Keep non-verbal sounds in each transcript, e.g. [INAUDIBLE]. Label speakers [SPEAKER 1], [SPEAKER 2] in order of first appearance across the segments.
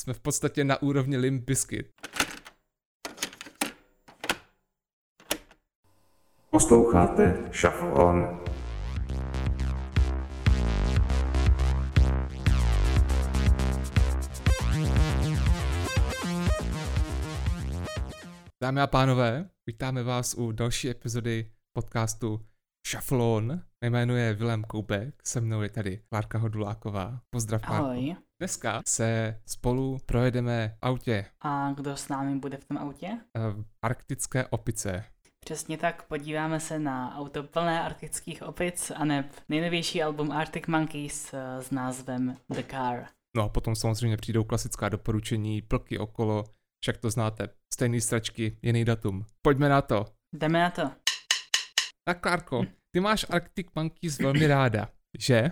[SPEAKER 1] jsme v podstatě na úrovni Limp Bizkit.
[SPEAKER 2] Posloucháte Shuffle On.
[SPEAKER 1] Dámy a pánové, vítáme vás u další epizody podcastu Shuffle On. Mé jméno je Vilém Koubek, se mnou je tady Klárka Hoduláková. Pozdrav, Klárko.
[SPEAKER 3] Ahoj.
[SPEAKER 1] Dneska se spolu projedeme v autě
[SPEAKER 3] A kdo s námi bude v tom autě?
[SPEAKER 1] eh, v arktické opice.
[SPEAKER 3] Přesně tak, podíváme se na auto plné arktických opic a neb nejnovější album Arctic Monkeys eh, s názvem The Car.
[SPEAKER 1] No a potom samozřejmě přijdou klasická doporučení, plky okolo, však to znáte, stejný stračky, jiný datum. Pojďme na to.
[SPEAKER 3] Jdeme na to.
[SPEAKER 1] Tak Klárko, ty máš Arctic Monkeys velmi ráda, že?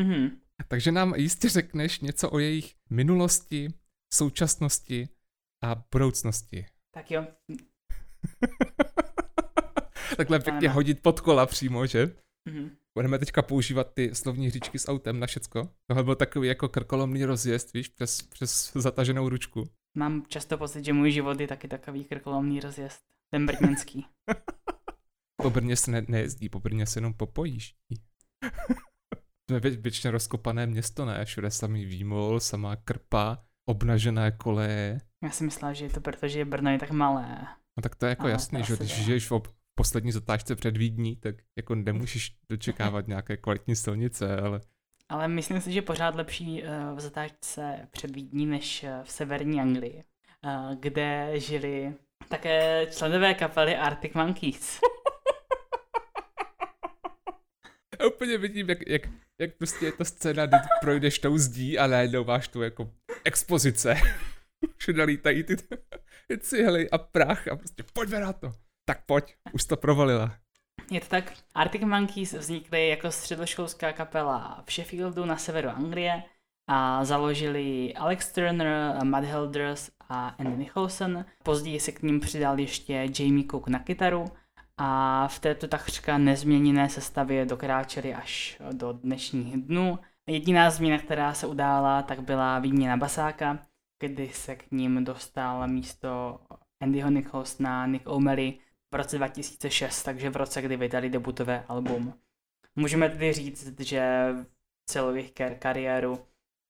[SPEAKER 3] Mhm.
[SPEAKER 1] Takže nám jistě řekneš něco o jejich minulosti, současnosti a budoucnosti.
[SPEAKER 3] Tak jo, [LAUGHS]
[SPEAKER 1] Takhle pěkně
[SPEAKER 3] Ano.
[SPEAKER 1] hodit pod kola přímo, že?
[SPEAKER 3] mhm.
[SPEAKER 1] Budeme teďka používat ty slovní hříčky s autem na všecko. Tohle byl takový jako krkolomný rozjezd, víš, přes, přes zataženou ručku.
[SPEAKER 3] mám často pocit, že můj život je taky takový krkolomný rozjezd. Ten brněnský. [LAUGHS]
[SPEAKER 1] Po Brně se ne- nejezdí, po Brně se jenom popojíš. Většině rozkopané město, ne? Všude samý výmol, samá krpa, obnažené koleje.
[SPEAKER 3] Já si myslela, že je to proto, že Brno je tak malé.
[SPEAKER 1] No tak to je jako
[SPEAKER 3] Aha,
[SPEAKER 1] jasný, že když žiješ v ob- poslední zatáčce před Vídní, tak jako nemůžeš dočekávat nějaké kvalitní silnice, ale
[SPEAKER 3] Ale myslím si, že pořád lepší eh, v zatáčce před Vídní než eh, v severní Anglii, eh, kde žili také členové kapely Arctic Monkeys. [LAUGHS]
[SPEAKER 1] já [LAUGHS] úplně vidím, jak, jak, jak prostě je to scéna, kdy projdeš tou zdí a najednou máš tu jako expozice. [LAUGHS] Všude lítají ty, ty cihly a prach a prostě pojďme na to. Tak pojď, už to provalila.
[SPEAKER 3] Je to tak, Arctic Monkeys vznikly jako středoškolská kapela v Sheffieldu na severu Anglie a založili Alex Turner, Matt Helders a Andy Nicholson. Později se k ním přidal ještě Jamie Cook na kytaru a v této takřka nezměněné sestavě dokráčeli až do dnešních dnů. Jediná změna, která se udála, tak byla výměna basáka, kdy se k ním dostal místo Andyho Nicholsona Nick O'Malley v roce 2006, takže v roce, kdy vydali debutové album. Můžeme tedy říct, že celou jejich kar- kariéru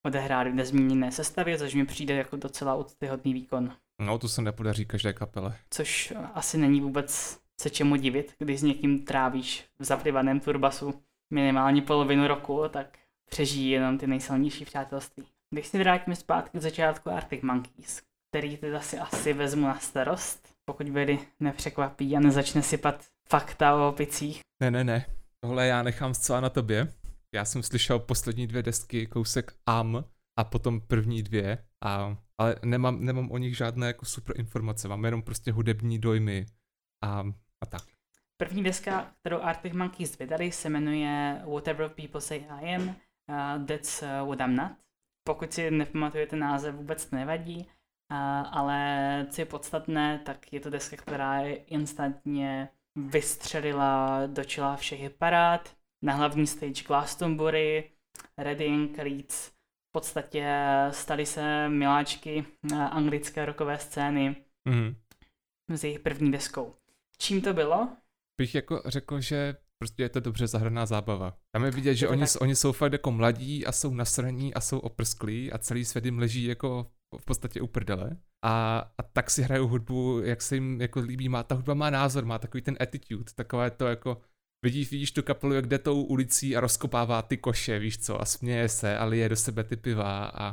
[SPEAKER 3] odehráli v nezměněné sestavě, což mi přijde jako docela úctyhodný výkon.
[SPEAKER 1] No, to se nepodaří každé kapele.
[SPEAKER 3] Což asi není vůbec se čemu divit, když s někým trávíš v zaplivaném turbasu minimálně polovinu roku, tak přežijí jenom ty nejsilnější přátelství. Když si vrátíme zpátky k začátku Arctic Monkeys, který teda si asi vezmu na starost, pokud Vedy nepřekvapí a nezačne sypat fakta o opicích.
[SPEAKER 1] Ne, ne, ne. Tohle já nechám zcela na tobě. Já jsem slyšel poslední dvě desky, kousek Am a potom první dvě, a, ale nemám, nemám o nich žádné jako super informace, mám jenom prostě hudební dojmy a, a tak.
[SPEAKER 3] První deska, kterou Arctic Monkeys vydali, se jmenuje Whatever People Say I Am, uh, That's uh, What I'm Not. Pokud si nepamatujete název, vůbec nevadí, uh, ale co je podstatné, tak je to deska, která je instantně vystřelila do čela všech hitparád. Na hlavní stage Glastonbury, Reading, Leeds, v podstatě stali se miláčky anglické rockové scény
[SPEAKER 1] Mhm.
[SPEAKER 3] s jejich první deskou. Čím to bylo?
[SPEAKER 1] Bych jako řekl, že prostě je to dobře zahraná zábava. Tam je vidět, že
[SPEAKER 3] Je
[SPEAKER 1] oni,
[SPEAKER 3] tak.
[SPEAKER 1] oni jsou fakt jako mladí a jsou nasraní a jsou oprsklí a celý svět jim leží jako v podstatě u prdele. A, a tak si hrajou hudbu, jak se jim jako líbí. Má, ta hudba má názor, má takový ten attitude, takové to jako Vidíš, vidíš tu kapelu, jak jde tou ulicí a rozkopává ty koše, víš co, a směje se a lije do sebe ty piva a,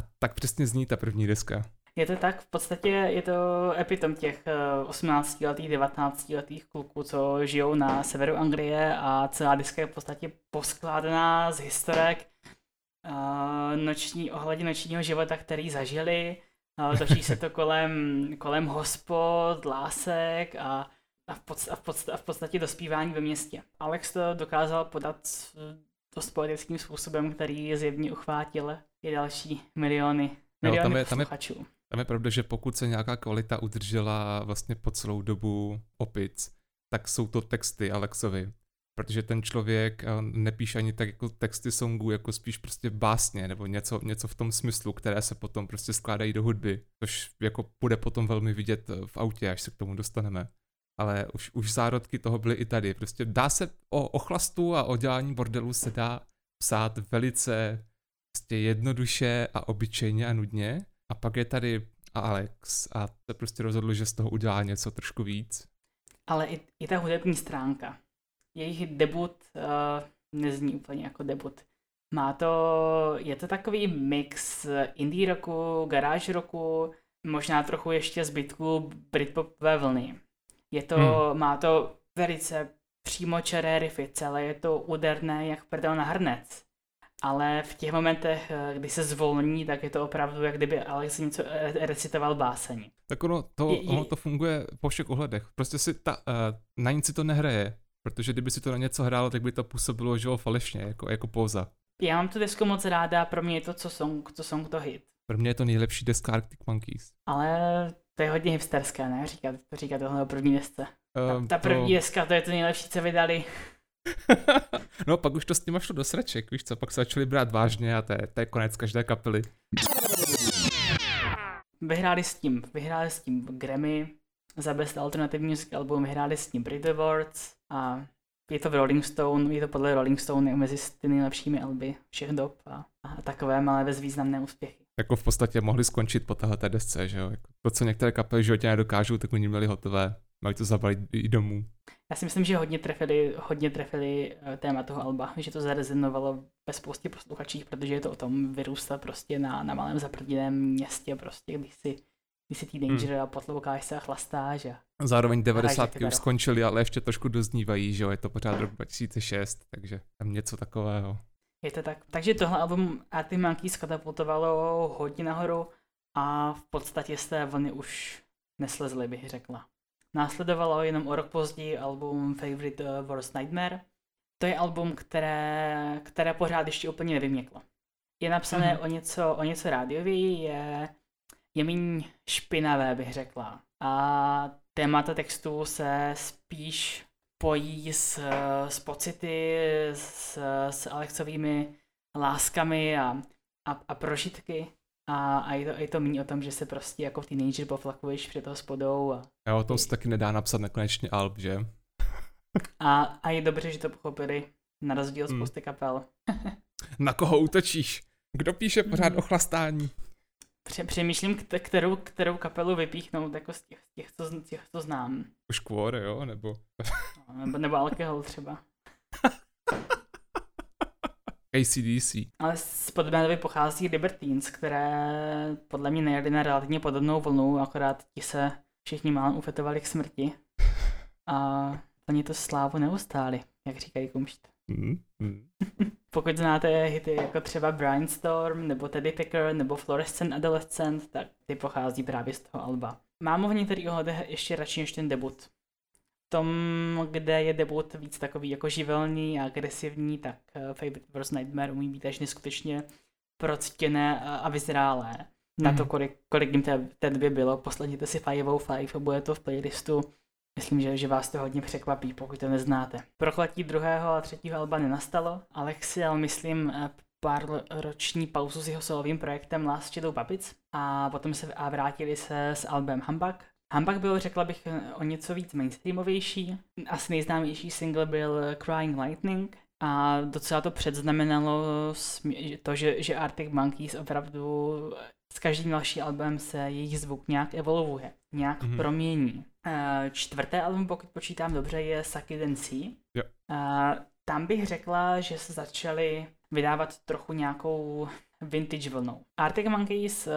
[SPEAKER 1] a tak přesně zní ta první deska.
[SPEAKER 3] Je to tak, v podstatě je to epitom těch eh, 18-letých, 19-letých kluků, co žijou na severu Anglie a celá diska je v podstatě poskládaná z historek eh, noční, ohledně nočního života, který zažili. Eh, Točí se to kolem, kolem hospod, lásek a, a, v podst, a, v podst, a v podstatě dospívání ve městě. Alex to dokázal podat dost poetickým způsobem, který zjevně uchvátil i další miliony, miliony
[SPEAKER 1] tam je- tam je-. Tam je pravda, že pokud se nějaká kvalita udržela vlastně po celou dobu opic, tak jsou to texty Alexovi. protože ten člověk eh, nepíše ani tak jako texty songů, jako spíš prostě básně nebo něco, něco v tom smyslu, které se potom prostě skládají do hudby, což jako bude potom velmi vidět eh, v autě, až se k tomu dostaneme. Ale už, už zárodky toho byly i tady. Prostě dá se o ochlastu a o dělání bordelu se dá psát velice prostě jednoduše a obyčejně a nudně. A pak je tady Alex a se prostě rozhodl, že z toho udělá něco trošku víc.
[SPEAKER 3] Ale i, i ta hudební stránka. Jejich debut uh, nezní úplně jako debut. Má to, je to takový mix indie roku, garage roku, možná trochu ještě zbytku britpopové vlny. Je to, hmm. má to velice přímočaré riffy, celé je to úderné jak prdel na hrnec ale v těch momentech, eh, kdy se zvolní, tak je to opravdu, jak kdyby Alex něco recitoval báseň.
[SPEAKER 1] Tak ono to, je, ono to funguje po všech ohledech. Prostě si ta, uh, na nic si to nehraje, protože kdyby si to na něco hrálo, tak by to působilo, že falešně, jako, jako póza.
[SPEAKER 3] Já mám tu desku moc ráda, pro mě je to, co song, co song to hit.
[SPEAKER 1] Pro mě je to nejlepší deska Arctic Monkeys.
[SPEAKER 3] Ale to je hodně hipsterské, ne? Říkat, to říkat tohle o první desce. Um, ta, ta první to... deska, to je to nejlepší, co vydali.
[SPEAKER 1] No pak už to s nima šlo do sraček, víš co, pak se začali brát vážně a to je, to je konec každé kapely.
[SPEAKER 3] Vyhráli s tím, vyhráli s tím Grammy za Best Alternative Music Album, vyhráli s tím Brit Awards a je to v Rolling Stone, je to podle Rolling Stone mezi ty nejlepšími alby všech dob a, a takové malé bezvýznamné úspěchy.
[SPEAKER 1] Jako v podstatě mohli skončit po téhle desce, že jo? Jako to, co některé kapely životě nedokážou, tak oni měli hotové. Mají to zabalit i domů.
[SPEAKER 3] Já si myslím, že hodně trefili, hodně trefili eh, téma toho alba, že to zarezonovalo ve spoustě posluchačích, protože je to o tom vyrůstat prostě na, na malém zaprdiném městě, prostě, když si, když si teenager hmm. a potloukáš se a chlastáš. A
[SPEAKER 1] Zároveň 90. už skončily, ale ještě trošku doznívají, že jo, je to pořád rok 2006, takže tam něco takového.
[SPEAKER 3] Je to tak. Takže tohle album Arty Monkeys katapultovalo hodně nahoru a v podstatě z té vlny už neslezli, bych řekla. Následovalo jenom o rok později album Favorite uh, Worst Nightmare. To je album, které, které pořád ještě úplně nevyměklo. Je napsané mm-hmm. o něco, o něco rádiový, je, je méně špinavé, bych řekla. A témata textu se spíš pojí s, s pocity, s, s Alexovými láskami a, a, a prožitky. A, a je, to, je to méně o tom, že se prostě jako teenager poflakuješ před hospodou. A,
[SPEAKER 1] jo, o tom se taky nedá napsat nekonečně alb, že?
[SPEAKER 3] a, a je dobře, že to pochopili, na rozdíl od hmm. spousty kapel. [LAUGHS]
[SPEAKER 1] na koho útočíš? Kdo píše pořád hmm. o chlastání?
[SPEAKER 3] Přemýšlím, kterou, kterou kapelu vypíchnout jako z těch, z těch, co, těch, co znám.
[SPEAKER 1] Už kvore, jo? Nebo...
[SPEAKER 3] no, nebo, nebo alkohol třeba.
[SPEAKER 1] ACDC.
[SPEAKER 3] Ale z podobné doby pochází Libertines, které podle mě nejeli na relativně podobnou vlnu, akorát ti se všichni málem ufetovali k smrti. A oni to slávu neustáli, jak říkají kumšt. Mm, mm. [LAUGHS] Pokud znáte hity jako třeba Brainstorm, nebo Teddy Picker, nebo Fluorescent Adolescent, tak ty pochází právě z toho alba. Mám v některých ohledech ještě radši než ten debut tom, kde je debut víc takový jako živelný a agresivní, tak uh, Favorite Worst Nightmare umí být až neskutečně proctěné a, vyzrálé. Mm. Na to, mhm. kolik, kolik jim té, té době bylo, posledněte si 505 a bude to v playlistu. Myslím, že, že vás to hodně překvapí, pokud to neznáte. Prokletí druhého a třetího alba nenastalo. Alex si myslím, eh, pár roční pauzu s jeho solovým projektem Last Shadow Puppets a potom se a vrátili se s albem Humbug, Humbug byl, řekla bych, o něco víc mainstreamovější. Asi nejznámější single byl Crying Lightning a docela to předznamenalo to, že, že Arctic Monkeys opravdu s každým dalším albem se jejich zvuk nějak evolvuje, nějak mm-hmm. promění. Eh, čtvrté album, pokud počítám dobře, je Sucky See.
[SPEAKER 1] Yep.
[SPEAKER 3] Tam bych řekla, že se začali vydávat trochu nějakou vintage vlnou. Arctic Monkeys uh,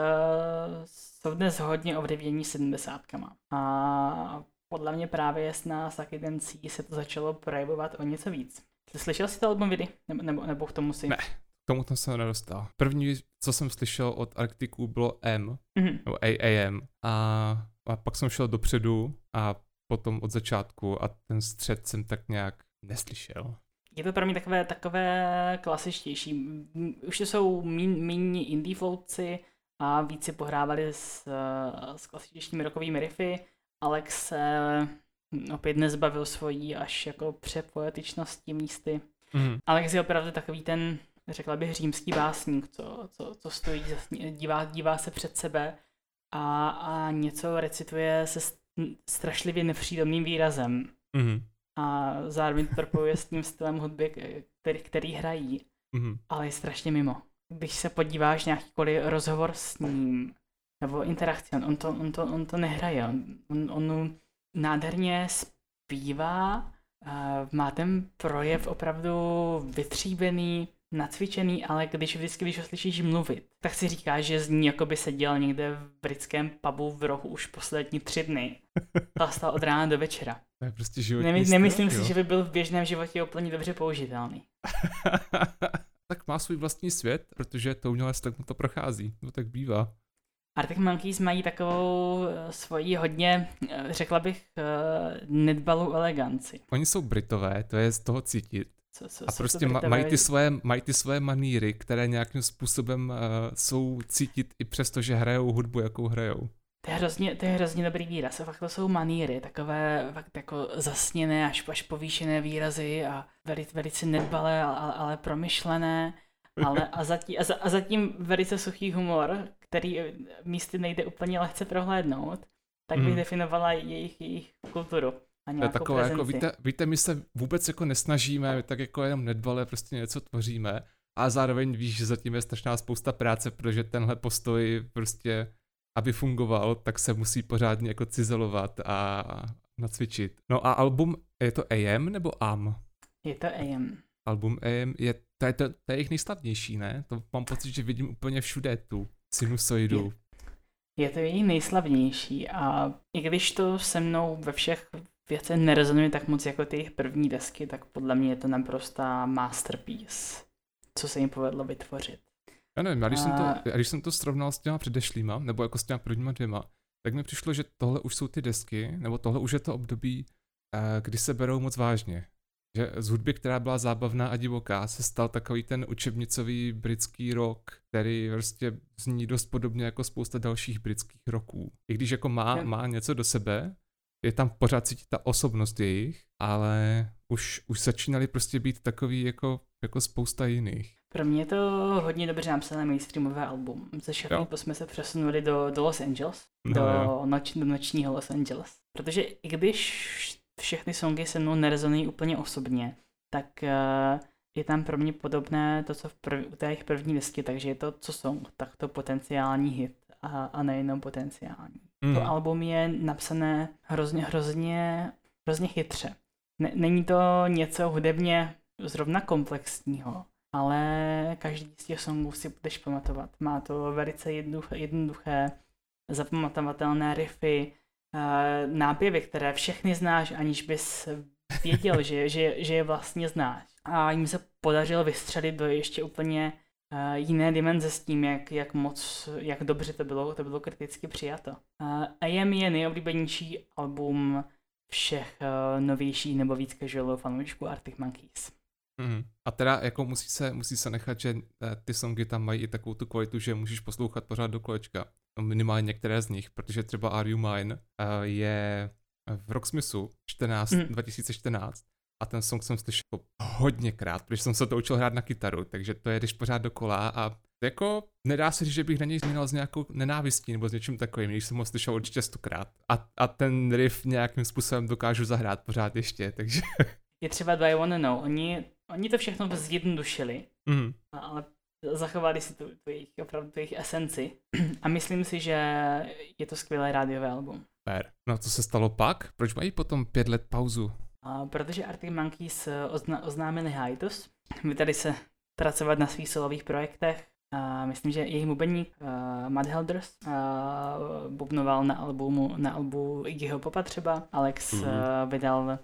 [SPEAKER 3] jsou dnes hodně ovlivnění sedmdesátkama. A podle mě právě s nás Akidencí se to začalo projevovat o něco víc. Slyšel jsi to album Vidy? Nebo, nebo, nebo k tomu si?
[SPEAKER 1] Ne, k tomu jsem se nedostal. První, co jsem slyšel od Arktiku, bylo M, mm-hmm. nebo AM. A, a pak jsem šel dopředu a potom od začátku a ten střed jsem tak nějak neslyšel
[SPEAKER 3] je to pro mě takové, takové klasičtější. Už to jsou méně indie floatci a víc si pohrávali s, s klasičtějšími rokovými riffy. Alex se opět nezbavil svojí až jako přepoetičnosti místy.
[SPEAKER 1] Mm.
[SPEAKER 3] Alex je opravdu takový ten, řekla bych, římský básník, co, co, co stojí, dívá, dívá se před sebe a, a něco recituje se strašlivě nepřítomným výrazem.
[SPEAKER 1] Mm.
[SPEAKER 3] A zároveň to propojuje s tím stylem hudby, který, který hrají,
[SPEAKER 1] Mm.
[SPEAKER 3] ale je strašně mimo. Když se podíváš nějakýkoliv rozhovor s ním, nebo interakci, on to, on to, on to nehraje, on, on, on nádherně zpívá, má ten projev opravdu vytříbený, nacvičený, ale když vždycky, když ho slyšíš mluvit, tak si říkáš, že z ní jako by seděl někde v britském pubu v rohu už poslední tři dny. [LAUGHS] Chlastal od rána do večera.
[SPEAKER 1] To je prostě životní
[SPEAKER 3] Nemy,
[SPEAKER 1] styl,
[SPEAKER 3] nemyslím
[SPEAKER 1] jo.
[SPEAKER 3] si, že by byl v běžném životě úplně dobře použitelný. [LAUGHS]
[SPEAKER 1] tak má svůj vlastní svět, protože to umělec tak mu to prochází. No tak bývá.
[SPEAKER 3] Arctic Monkeys mají takovou eh, svoji hodně, eh, řekla bych, eh, nedbalou eleganci.
[SPEAKER 1] Oni jsou Britové, to je z toho cítit.
[SPEAKER 3] Co, co,
[SPEAKER 1] A
[SPEAKER 3] co
[SPEAKER 1] prostě ma- mají ty, svoje, mají ty svoje maníry, které nějakým způsobem uh, jsou cítit i přesto, že hrajou hudbu, jakou hrajou.
[SPEAKER 3] To je hrozně, to je hrozně dobrý výraz. A fakt to jsou maníry, takové fakt jako zasněné až, až povýšené výrazy a velice, velice nedbalé, ale, ale promyšlené. Ale a zatím, a, za, a zatím velice suchý humor, který místy nejde úplně lehce prohlédnout, tak bych
[SPEAKER 1] Mhm.
[SPEAKER 3] definovala jejich, jejich kulturu. A
[SPEAKER 1] To je takové, jako, víte, víte, my se vůbec jako nesnažíme, my tak jako jenom nedbale prostě něco tvoříme a zároveň víš, že zatím je strašná spousta práce, protože tenhle postoj prostě, aby fungoval, tak se musí pořádně jako cizelovat a nacvičit. No a album, je to AM nebo AM?
[SPEAKER 3] Je to AM.
[SPEAKER 1] Album AM je, to je, to, to je jejich nejslavnější, ne? To mám pocit, že vidím úplně všude tu sinusoidu.
[SPEAKER 3] Je to její nejslavnější a i když to se mnou ve všech věcech nerezonuje tak moc jako ty jejich první desky, tak podle mě je to naprostá masterpiece, co se jim povedlo vytvořit.
[SPEAKER 1] Já nevím, já když, jsem to,
[SPEAKER 3] A-
[SPEAKER 1] já když jsem to srovnal s těma předešlýma, nebo jako s těma prvníma dvěma, tak mi přišlo, že tohle už jsou ty desky, nebo tohle už je to období, eh, kdy se berou moc vážně. Že z hudby, která byla zábavná a divoká, se stal takový ten učebnicový britský rock, který prostě zní dost podobně jako spousta dalších britských rocků. I když jako má,
[SPEAKER 3] Jo.
[SPEAKER 1] má něco do sebe, je tam pořád cítit ta osobnost jejich, ale už, už začínali prostě být takový jako, jako spousta jiných.
[SPEAKER 3] Pro mě je to hodně dobře napsané mainstreamové album. Ze. Sheffieldu jsme se přesunuli do, do Los Angeles,
[SPEAKER 1] No
[SPEAKER 3] do, noč, do nočního Los Angeles. Protože i když všechny songy se mnou nerezonují úplně osobně, tak eh, je tam pro mě podobné to, co v prv, u té jejich první desky, takže je to co song, tak to potenciální hit a, a nejenom potenciální.
[SPEAKER 1] Mm.
[SPEAKER 3] To album je napsané hrozně, hrozně, hrozně chytře. Ne, není to něco hudebně zrovna komplexního, ale každý z těch songů si budeš pamatovat. Má to velice jednoduché, jednoduché zapamatovatelné riffy, eh, nápěvy, které všechny znáš, aniž bys věděl, že, že, že je vlastně znáš. A jim se podařilo vystřelit do ještě úplně eh, jiné dimenze s tím, jak, jak moc, jak dobře to bylo, to bylo kriticky přijato. Uh, AM je nejoblíbenější album všech novějších nebo víc casualů fanoušků Arctic Monkeys.
[SPEAKER 1] Mm. A teda jako musí se, musí se nechat, že eh, ty songy tam mají i takovou tu kvalitu, že můžeš poslouchat pořád do kolečka. Minimálně některé z nich, protože třeba Are You Mine eh, je v Rocksmithu 14,
[SPEAKER 3] Mm.
[SPEAKER 1] 2014 a ten song jsem slyšel hodněkrát, protože jsem se to učil hrát na kytaru, takže to jedeš pořád dokola a jako nedá se říct, že bych na něj změnil s nějakou nenávistí nebo s něčím takovým, když jsem ho slyšel určitě stokrát. A, a ten riff nějakým způsobem dokážu zahrát pořád ještě, takže...
[SPEAKER 3] Je třeba Do I Wanna Know. Oni, oni to všechno zjednodušili,
[SPEAKER 1] Mm.
[SPEAKER 3] ale zachovali si tu, tu jejich, opravdu tu jejich esenci. A myslím si, že je to skvělé rádiové album.
[SPEAKER 1] Super. No a co se stalo pak? Proč mají potom pět let pauzu?
[SPEAKER 3] A protože Arctic Monkeys eh, ozna- oznámili hiatus, vydali se pracovat na svých solových projektech. A myslím, že jejich bubeník uh, Mad Helders uh, bubnoval na albumu, na albu Iggyho Popa třeba. Alex
[SPEAKER 1] Mhm.
[SPEAKER 3] uh, vydal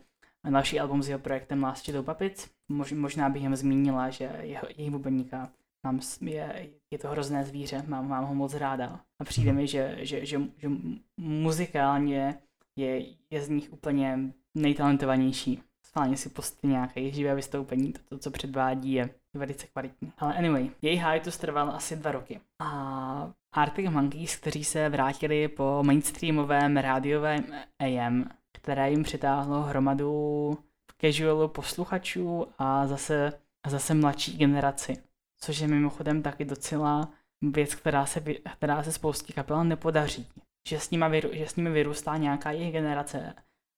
[SPEAKER 3] další album s jeho projektem Last Shadow Puppets. Mož, možná bych jen zmínila, že jeho, jejich bubeníka mám, je, je to hrozné zvíře, mám, mám ho moc ráda. A přijde mi, že, že, že, že muzikálně je, je z nich úplně nejtalentovanější. Schválně si pustit nějaké živé vystoupení, to, to, co předvádí, je velice kvalitní. Ale anyway, její hiatus trval asi dva roky. A Arctic Monkeys, kteří se vrátili po mainstreamovém rádiovém AM, které jim přitáhlo hromadu casualu posluchačů a zase, a zase mladší generaci. Což je mimochodem taky docela věc, která se, která se spoustě kapel nepodaří. Že s, nimi vyru, že s nimi vyrůstá nějaká jejich generace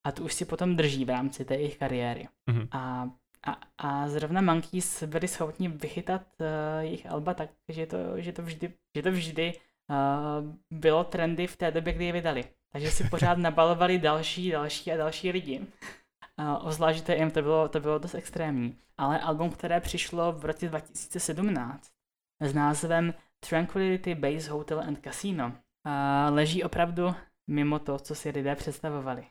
[SPEAKER 3] a tu už si potom drží v rámci té jejich kariéry.
[SPEAKER 1] Mhm.
[SPEAKER 3] A, a, a zrovna Monkeys byli schopni vychytat uh, jejich alba tak, že to, že to vždy, že to vždy uh, bylo trendy v té době, kdy je vydali. Takže si pořád nabalovali další, další a další lidi. Uh, Ozvlášť jim to bylo, to bylo dost extrémní. Ale album, které přišlo v roce 2017 s názvem Tranquility Base Hotel and Casino, uh, leží opravdu mimo to, co si lidé představovali.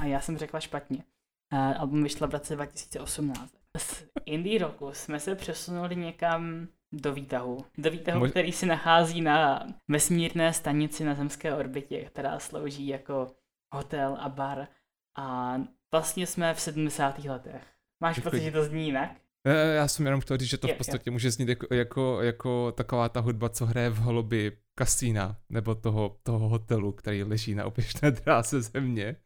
[SPEAKER 3] A já jsem řekla špatně. Uh, album vyšlo v roce 2018. Z indie roku jsme se přesunuli někam do výtahu. Do výtahu,
[SPEAKER 1] Mož-
[SPEAKER 3] který se nachází na vesmírné stanici na zemské orbitě, která slouží jako hotel a bar. A vlastně jsme v 70. letech. Máš
[SPEAKER 1] Děkuji.
[SPEAKER 3] pocit, že to zní jinak?
[SPEAKER 1] Eh, Já jsem jenom chtěl říct, že to v podstatě může znít jako, jako, jako taková ta hudba, co hraje v holobi kasína, nebo toho, toho hotelu, který leží na oběžné [LAUGHS] dráze země.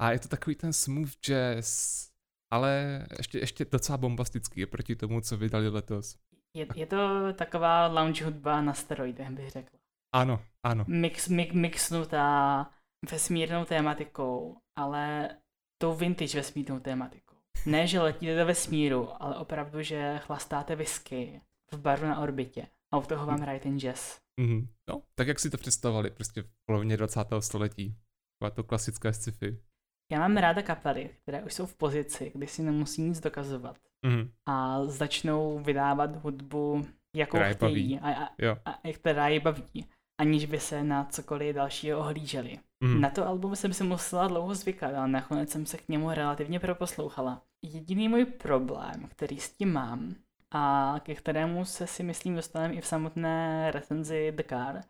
[SPEAKER 1] A je to takový ten smooth jazz, ale ještě, ještě docela bombastický proti tomu, co vydali letos.
[SPEAKER 3] Je, je to taková lounge hudba na steroidech, bych řekl.
[SPEAKER 1] Ano, ano.
[SPEAKER 3] Mix, mix, mixnutá vesmírnou tématikou, ale tou vintage vesmírnou tématikou. Ne, že letíte do vesmíru, ale opravdu, že chlastáte whisky v baru na orbitě a u toho vám hraje ten jazz.
[SPEAKER 1] Mhm. No, tak jak si to představovali prostě v polovině 20. století. Taková to klasické sci-fi.
[SPEAKER 3] Já mám ráda kapely, které už jsou v pozici, kdy si nemusí nic dokazovat
[SPEAKER 1] Mhm.
[SPEAKER 3] a začnou vydávat hudbu, jakou
[SPEAKER 1] Která
[SPEAKER 3] chtějí a, a,
[SPEAKER 1] Jo.
[SPEAKER 3] a která je baví, aniž by se na cokoliv dalšího ohlíželi.
[SPEAKER 1] Mhm.
[SPEAKER 3] Na to album jsem si musela dlouho zvykat, ale nakonec jsem se k němu relativně proposlouchala. Jediný můj problém, který s tím mám, a ke kterému se si myslím dostaneme i v samotné recenzi The Car,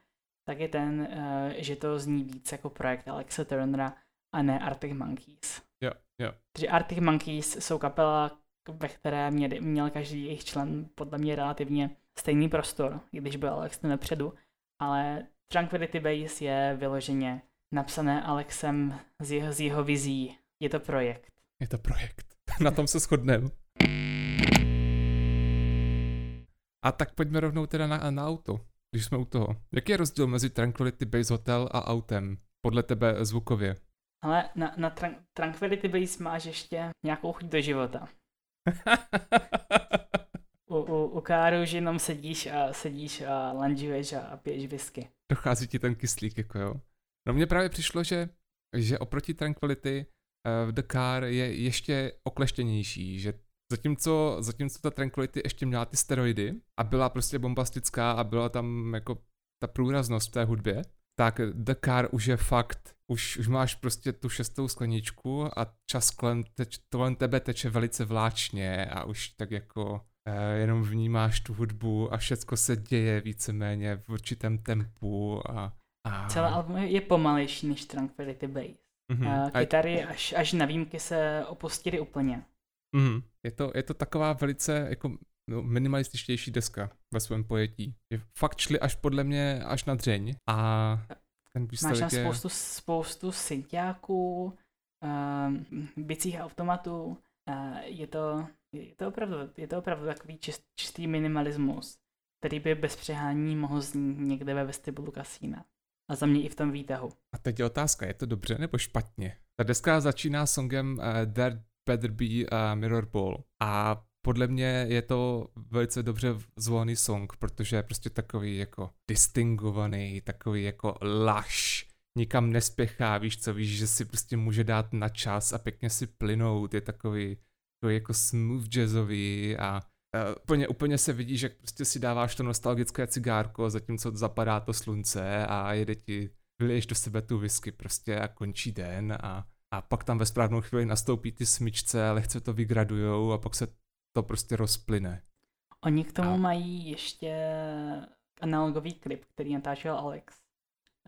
[SPEAKER 3] tak je ten, eh, že to zní víc jako projekt Alexa Turnera a ne Arctic Monkeys.
[SPEAKER 1] Jo, jo.
[SPEAKER 3] Takže Arctic Monkeys jsou kapela, ve které měli, měl každý jejich člen podle mě relativně stejný prostor, i když byl Alex ten vepředu, ale Tranquility Base je vyloženě napsané Alexem z jeho, z jeho vizí. Je to projekt.
[SPEAKER 1] Je to projekt. [LAUGHS] Na tom se shodneme. A tak pojďme rovnou teda na, na auto, když jsme u toho. Jaký je rozdíl mezi Tranquility Base Hotel a autem? Podle tebe zvukově.
[SPEAKER 3] Ale na, na tran- Tranquility Base máš ještě nějakou chuť do života. U, u, u Káru už jenom sedíš a sedíš a lanžuješ a, piješ whisky.
[SPEAKER 1] Dochází ti ten kyslík, jako jo. No mně právě přišlo, že, že oproti Tranquility uh, v The Car je ještě okleštěnější, že zatímco, zatímco ta Tranquility ještě měla ty steroidy a byla prostě bombastická a byla tam jako ta průraznost v té hudbě, tak The Car už je fakt, už, už máš prostě tu šestou skleničku a čas kolem, teč, kolem tebe teče velice vláčně a už tak jako eh, jenom vnímáš tu hudbu a všecko se děje víceméně v určitém tempu a... a...
[SPEAKER 3] Celé album je, pomalejší než Tranquility Base.
[SPEAKER 1] Mhm.
[SPEAKER 3] Mm-hmm.
[SPEAKER 1] A-
[SPEAKER 3] Kytary až, až na výjimky se opustily úplně.
[SPEAKER 1] Mhm. Je, to, je to taková velice jako no, minimalističtější deska ve svém pojetí. Je fakt šli až podle mě až na dřeň a ten
[SPEAKER 3] Máš tam
[SPEAKER 1] je...
[SPEAKER 3] spoustu, spoustu synťáků, um, bicích automatů. Uh, je, to, je, to opravdu, je to opravdu takový čist, čistý minimalismus, který by bez přehání mohl znít někde ve vestibulu kasína. A za mě i v tom výtahu.
[SPEAKER 1] A teď je otázka, je to dobře nebo špatně? Ta deska začíná songem uh, There Better Be uh, Mirror Ball a podle mě je to velice dobře zvolený song, protože je prostě takový jako distingovaný, takový jako laš, nikam nespěchá, víš co, víš, že si prostě může dát na čas a pěkně si plynout, je takový, takový jako smooth jazzový a uh, úplně, úplně se vidí, že prostě si dáváš to nostalgické cigárko, zatímco zapadá to slunce a jede ti, vyliješ do sebe tu whisky prostě a končí den a, a pak tam ve správnou chvíli nastoupí ty smyčce, lehce to vygradujou a pak se to prostě rozplyne.
[SPEAKER 3] Oni k tomu
[SPEAKER 1] A-
[SPEAKER 3] mají ještě analogový klip, který natáčel Alex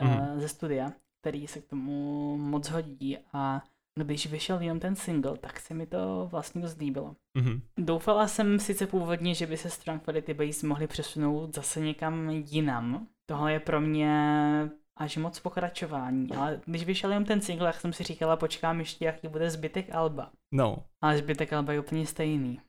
[SPEAKER 3] uh, ze studia, který se k tomu moc hodí a když vyšel jenom ten single, tak se mi to vlastně dost líbilo.
[SPEAKER 1] Mhm.
[SPEAKER 3] Doufala jsem sice původně, že by se z Tranquility Base mohli přesunout zase někam jinam. Tohle je pro mě až moc pokračování, ale když vyšel jen ten single, tak jsem si říkala, počkám ještě, jaký bude zbytek Alba.
[SPEAKER 1] No.
[SPEAKER 3] Ale zbytek Alba je úplně stejný.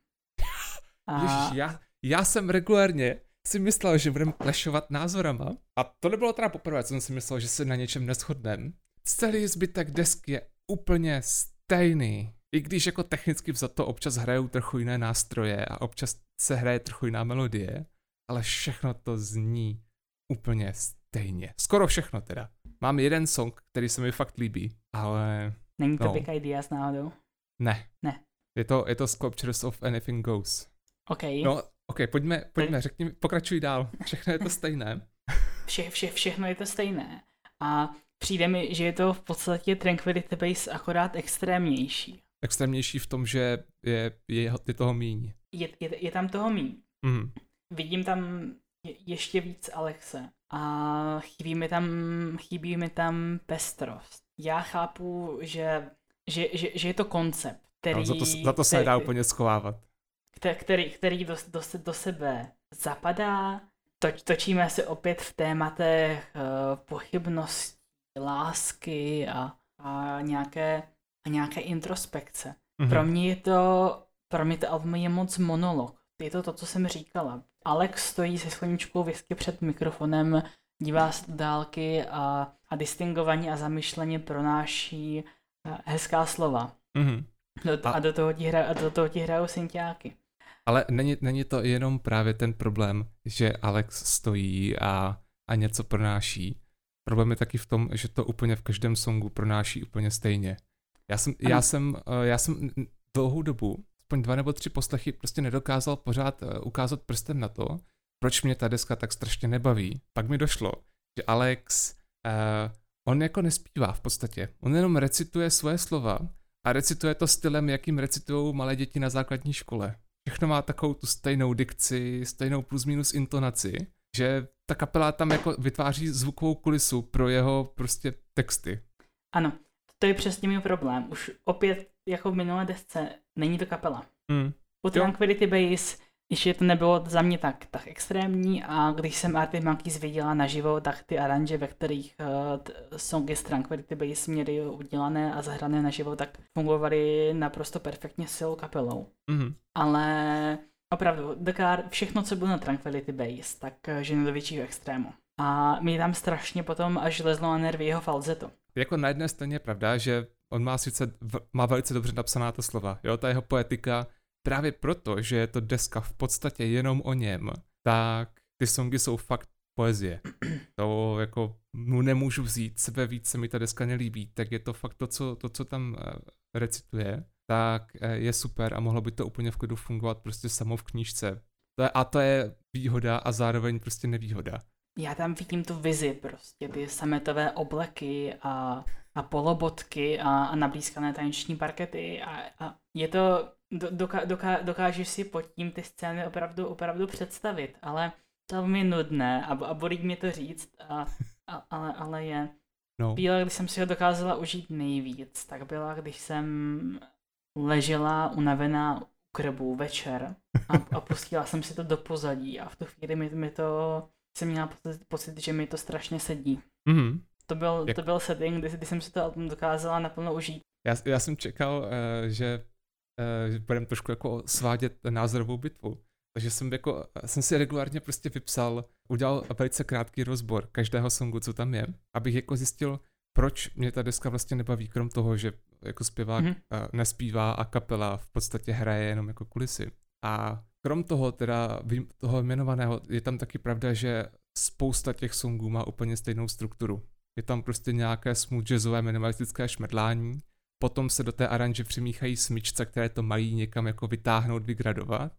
[SPEAKER 1] A... Ježiš, já, já jsem regulárně si myslel, že budeme klešovat názorama. A to nebylo teda poprvé, co jsem si myslel, že se na něčem neschodneme. Celý zbytek desky je úplně stejný. I když jako technicky to občas hrajou trochu jiné nástroje a občas se hraje trochu jiná melodie, ale všechno to zní úplně stejně. Skoro všechno teda. Mám jeden song, který se mi fakt líbí, ale...
[SPEAKER 3] Není to no. Big Ideas náhodou?
[SPEAKER 1] Ne.
[SPEAKER 3] Ne.
[SPEAKER 1] Je to, je to Sculptures of Anything Goes.
[SPEAKER 3] OK.
[SPEAKER 1] No, OK, pojďme, pojďme, řekni, pokračuj dál. Všechno je to stejné. [LAUGHS]
[SPEAKER 3] Vše, vše, všechno je to stejné. A přijde mi, že je to v podstatě Tranquility Base akorát extrémnější.
[SPEAKER 1] Extrémnější v tom, že je, je, je toho míň.
[SPEAKER 3] Je, je, je tam toho míň.
[SPEAKER 1] Mm.
[SPEAKER 3] Vidím tam je, ještě víc Alexe a chybí mi tam, chybí mi tam pestrost. Já chápu, že, že, že, že je to koncept, který... No,
[SPEAKER 1] za, to, za to se nedá úplně schovávat.
[SPEAKER 3] Který, který do, do, do sebe zapadá. Toč, točíme se opět v tématech uh, pochybnosti, lásky a, a, nějaké, a nějaké introspekce. Mm-hmm. Pro mě je to, pro mě to album je moc monolog. Je to to, co jsem říkala. Alex stojí se skleničkou whisky před mikrofonem, dívá se do dálky a, a distingovaně a zamyšleně pronáší eh, hezká slova.
[SPEAKER 1] Mm-hmm.
[SPEAKER 3] Do, a, a, do toho ti hra, a do toho ti hrajou syntiáky.
[SPEAKER 1] Ale není, není to jenom právě ten problém, že Alex stojí a, a něco pronáší. Problém je taky v tom, že to úplně v každém songu pronáší úplně stejně. Já jsem, já jsem, eh, já jsem dlouhou dobu aspoň dva nebo tři poslechy prostě nedokázal pořád uh, ukázat prstem na to, proč mě ta deska tak strašně nebaví. Pak mi došlo, že Alex, uh, on jako nespívá v podstatě. On jenom recituje svoje slova a recituje to stylem, jakým recitují malé děti na základní škole. Všechno má takovou tu stejnou dikci, stejnou plus minus intonaci, že ta kapela tam jako vytváří zvukovou kulisu pro jeho prostě texty.
[SPEAKER 3] Ano, to je přesně můj problém. Už opět jako v minulé desce není to kapela.
[SPEAKER 1] Mm.
[SPEAKER 3] U Tranquility Base ještě to nebylo za mě tak, tak extrémní a když jsem Arctic Monkeys viděla naživo, tak ty aranže, ve kterých uh, songy z Tranquility Base měly udělané a zahrané naživo, tak fungovaly naprosto perfektně s celou kapelou.
[SPEAKER 1] Mm.
[SPEAKER 3] Ale opravdu, Dakar, všechno, co bylo na Tranquility Base, tak uh, ženu do většího extrému. A mi tam strašně potom až lezlo na nervy jeho falzeto.
[SPEAKER 1] Jako na jedné straně je pravda, že on má sice, má velice dobře napsaná ta slova, jo, ta jeho poetika, právě proto, že je to deska v podstatě jenom o něm, tak ty songy jsou fakt poezie. To jako mu nemůžu vzít, sebe víc se mi ta deska nelíbí, tak je to fakt to, co, to, co tam uh, recituje, tak uh, je super a mohlo by to úplně v klidu fungovat prostě samo v knížce. To je, a to je výhoda a zároveň prostě nevýhoda.
[SPEAKER 3] Já tam vidím tu vizi prostě, ty sametové obleky a a polobotky a, a nablízkané taneční parkety a, a je to, do, doká, doká, dokážeš si pod tím ty scény opravdu, opravdu představit, ale to mi nudné a, a bolí mě to říct, a, a, ale, ale je.
[SPEAKER 1] No.
[SPEAKER 3] Chvíle, když jsem si ho dokázala užít nejvíc, tak byla, když jsem ležela unavená u krbu večer a, a pustila jsem si to do pozadí a v tu chvíli mi, mi to, jsem měla pocit, pocit, že mi to strašně sedí.
[SPEAKER 1] Mm-hmm.
[SPEAKER 3] To byl, Jak... to byl setting, kdy, kdy jsem si to album dokázala naplno užít.
[SPEAKER 1] Já, já jsem čekal, uh, že uh, budeme trošku jako svádět názorovou bitvu. Takže jsem, jako, jsem si regulárně prostě vypsal, udělal velice krátký rozbor každého songu, co tam je, abych jako zjistil, proč mě ta deska vlastně nebaví, krom toho, že jako zpěvák mm-hmm. uh, nespívá a kapela v podstatě hraje jenom jako kulisy. A krom toho teda toho jmenovaného je tam taky pravda, že spousta těch songů má úplně stejnou strukturu je tam prostě nějaké smooth jazzové minimalistické šmrdlání, potom se do té aranže přimíchají smyčce, které to mají někam jako vytáhnout, vygradovat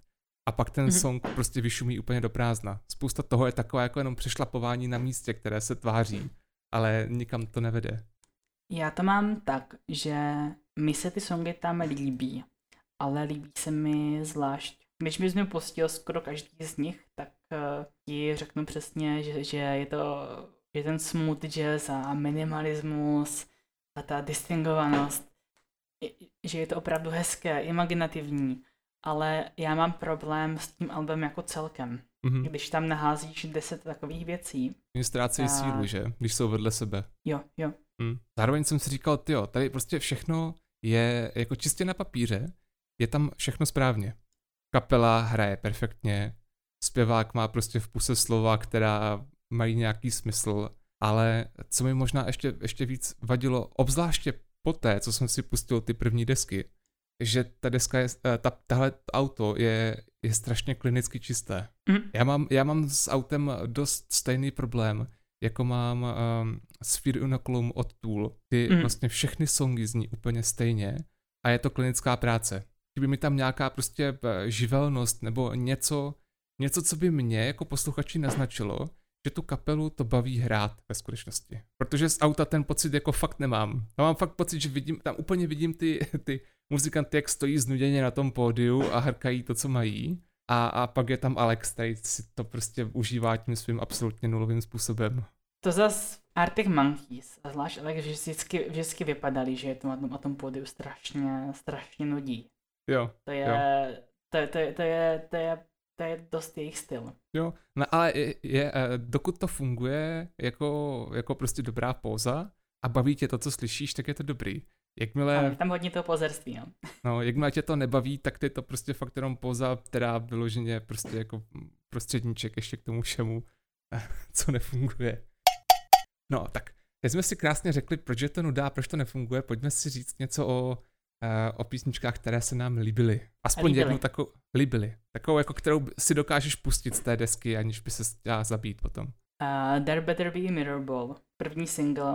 [SPEAKER 1] a pak ten mm-hmm. song prostě vyšumí úplně do prázdna. Spousta toho je takové jako jenom přešlapování na místě, které se tváří, ale nikam to nevede.
[SPEAKER 3] Já to mám tak, že mi se ty songy tam líbí, ale líbí se mi zvlášť. Když mi mě postil skoro každý z nich, tak uh, ti řeknu přesně, že, že je to že ten smooth jazz a minimalismus a ta distingovanost, že je to opravdu hezké, imaginativní ale já mám problém s tím albem jako celkem.
[SPEAKER 1] Mhm.
[SPEAKER 3] Když tam naházíš deset takových věcí.
[SPEAKER 1] Oni ztrácejí
[SPEAKER 3] Tak.
[SPEAKER 1] sílu, že? Když jsou vedle sebe.
[SPEAKER 3] Jo, jo.
[SPEAKER 1] Hm. Zároveň jsem si říkal, tyjo, tady prostě všechno je jako čistě na papíře, je tam všechno správně. Kapela hraje perfektně, zpěvák má prostě v puse slova, která mají nějaký smysl, ale co mi možná ještě, ještě víc vadilo, obzvláště poté, co jsem si pustil ty první desky, že ta deska je, eh, ta, tahle auto je, je strašně klinicky čisté.
[SPEAKER 3] Mhm.
[SPEAKER 1] Já mám, já mám s autem dost stejný problém, jako mám um, s Fear Inoculum od Tool, kdy
[SPEAKER 3] Mm.
[SPEAKER 1] vlastně všechny songy zní úplně stejně a je to klinická práce. Kdyby mi tam nějaká prostě eh, živelnost nebo něco, něco, co by mě jako posluchači naznačilo, že tu kapelu to baví hrát ve skutečnosti. Protože z auta ten pocit jako fakt nemám. Já mám fakt pocit, že vidím, tam úplně vidím ty, ty muzikanty, jak stojí znuděně na tom pódiu a hrkají to, co mají. A, a pak je tam Alex, který si to prostě užívá tím svým absolutně nulovým způsobem.
[SPEAKER 3] To zas Arctic Monkeys, a zvlášť ale vždycky, vždycky vypadali, že je to na tom, na tom pódiu strašně, strašně nudí.
[SPEAKER 1] Jo,
[SPEAKER 3] To je, to, je, to, je, to, je, to, je, to je dost jejich styl.
[SPEAKER 1] jo. No ale je, je, eh, dokud to funguje jako, jako prostě dobrá póza a baví tě to, co slyšíš, tak je to dobrý. Jakmile...
[SPEAKER 3] Ale je tam hodně toho pozerství, no. [LAUGHS]
[SPEAKER 1] No, jakmile tě to nebaví, tak ty to prostě fakt jenom poza, která vyloženě prostě jako prostředníček ještě k tomu všemu, [LAUGHS] co nefunguje. No, tak teď jsme si krásně řekli, proč je to nudá, proč to nefunguje, pojďme si říct něco o, o písničkách, které se nám líbily. Aspoň
[SPEAKER 3] Líbily.
[SPEAKER 1] jednu takovou, líbily. Takovou, jako kterou si dokážeš pustit z té desky, aniž by se chtěla zabít potom.
[SPEAKER 3] Uh, There Better Be a Mirror Ball, první single,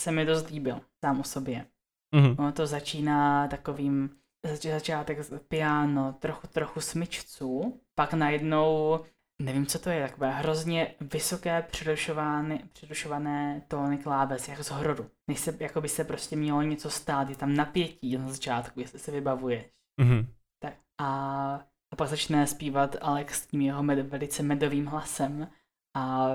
[SPEAKER 3] se mi dost líbil sám o sobě.
[SPEAKER 1] Mhm.
[SPEAKER 3] Ono to začíná takovým zač- začátek piano, trochu, trochu smyčců, pak najednou, nevím co to je, takové hrozně vysoké přerušované, přerušované tóny kláves, jak z hororu. Než se, jako by se prostě mělo něco stát, je tam napětí na začátku, jestli se vybavuješ.
[SPEAKER 1] Mhm.
[SPEAKER 3] Tak a, a pak začne zpívat Alex s tím jeho med, velice medovým hlasem a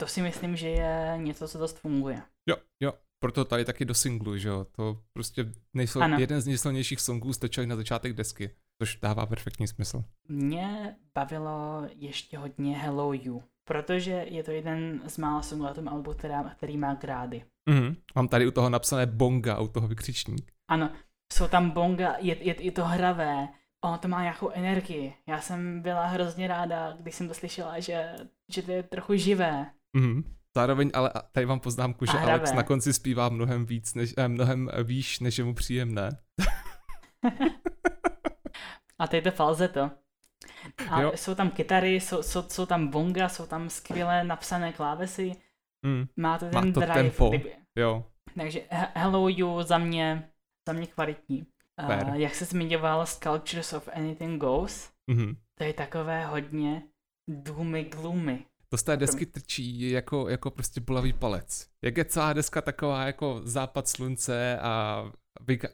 [SPEAKER 3] to si myslím, že je něco, co dost funguje.
[SPEAKER 1] Jo, jo. Proto tady taky do singlu, že jo. To prostě nejsou,
[SPEAKER 3] Ano.
[SPEAKER 1] jeden z nejsilnějších songů stočili na začátek desky, což dává perfektní smysl.
[SPEAKER 3] Mě bavilo ještě hodně Hello You, protože je to jeden z mála songů na tom albu, která, který má grády.
[SPEAKER 1] Mhm. Mám tady u toho napsané bonga, u toho vykřičník.
[SPEAKER 3] Ano, jsou tam bonga, je, je, je to hravé, ono to má nějakou energii. Já jsem byla hrozně ráda, když jsem to slyšela, že, že to je trochu živé.
[SPEAKER 1] Mhm. Zároveň, ale tady mám poznámku, že
[SPEAKER 3] hravé.
[SPEAKER 1] Alex na konci zpívá mnohem víc, než, eh, mnohem výš, než je mu příjemné. [LAUGHS]
[SPEAKER 3] A to je to falzeto. A
[SPEAKER 1] Jo.
[SPEAKER 3] jsou tam kytary, jsou, jsou, jsou tam bonga, jsou tam skvěle napsané klávesy.
[SPEAKER 1] Mm.
[SPEAKER 3] Má to
[SPEAKER 1] Má
[SPEAKER 3] ten
[SPEAKER 1] to
[SPEAKER 3] drive.
[SPEAKER 1] tempo. Jo,
[SPEAKER 3] takže He- Hello You za mě, za mě kvalitní.
[SPEAKER 1] Fair.
[SPEAKER 3] Uh, jak se zmiňoval Sculptures of Anything Goes,
[SPEAKER 1] mhm.
[SPEAKER 3] to je takové hodně doomy gloomy.
[SPEAKER 1] To z té desky trčí jako, jako prostě bolavý palec. Jak je celá deska taková jako západ slunce a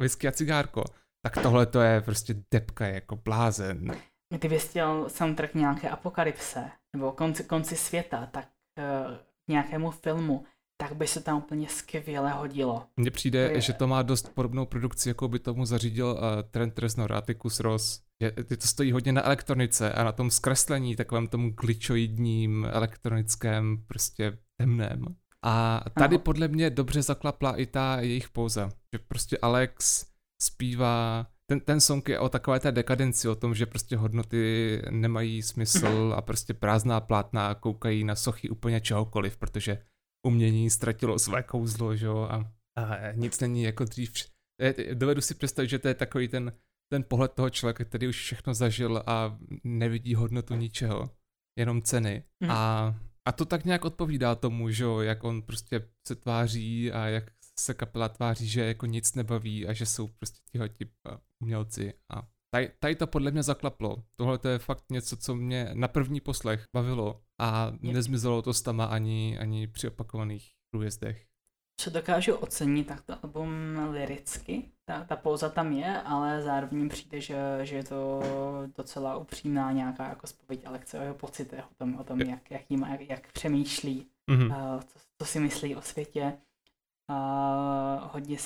[SPEAKER 1] whisky a cigárko, tak tohle to je prostě depka jako blázen.
[SPEAKER 3] Kdyby chtěl soundtrack nějaké apokalypse, nebo konci, konci světa, tak uh, nějakému filmu, tak by se tam úplně skvěle hodilo.
[SPEAKER 1] Mně přijde,
[SPEAKER 3] To je-
[SPEAKER 1] že to má dost podobnou produkci, jako by tomu zařídil uh, Trent Reznor, Atticus Ross. Je, ty to stojí hodně na elektronice a na tom zkreslení, takovém tomu glitchoidním, elektronickém, prostě temném. A tady
[SPEAKER 3] Ano.
[SPEAKER 1] podle mě dobře zaklapla i ta jejich pouza. Že prostě Alex zpívá, ten, ten song je o takové té dekadenci, o tom, že prostě hodnoty nemají smysl a prostě prázdná plátna koukají na sochy úplně čehokoliv, protože umění ztratilo své kouzlo, že jo, a, a nic není jako dřív. Eh, Dovedu si představit, že to je takový ten, ten pohled toho člověka, který už všechno zažil a nevidí hodnotu ničeho, jenom ceny.
[SPEAKER 3] Mhm.
[SPEAKER 1] A, a to tak nějak odpovídá tomu, že jo, jak on prostě se tváří a jak se kapela tváří, že jako nic nebaví a že jsou prostě tihleti eh, umělci. A tady, tady to podle mě zaklaplo. Tohle to je fakt něco, co mě na první poslech bavilo a nezmizelo to s tama ani, ani při opakovaných průjezdech.
[SPEAKER 3] Co dokážu ocenit, tak to album liricky, ta, ta pouza tam je, ale zároveň mi přijde, že, že je to docela upřímná nějaká jako spověď Alexe o jeho pocitech, o tom, o tom jak, jak, jí má, jak, jak přemýšlí,
[SPEAKER 1] Mhm.
[SPEAKER 3] uh, co, co si myslí o světě. Uh, hodně,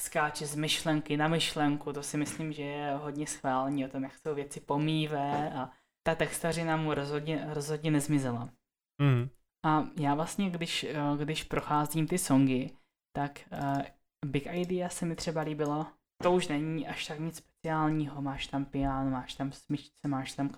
[SPEAKER 3] skáče z myšlenky na myšlenku, to si myslím, že je hodně schválný o tom, jak jsou věci pomývé a ta textařina mu rozhodně, rozhodně nezmizela.
[SPEAKER 1] Mm.
[SPEAKER 3] A já vlastně, když, eh, když procházím ty songy, tak uh, Big Idea se mi třeba líbilo. To už není až tak nic speciálního, máš tam piano, máš tam smyčce, máš tam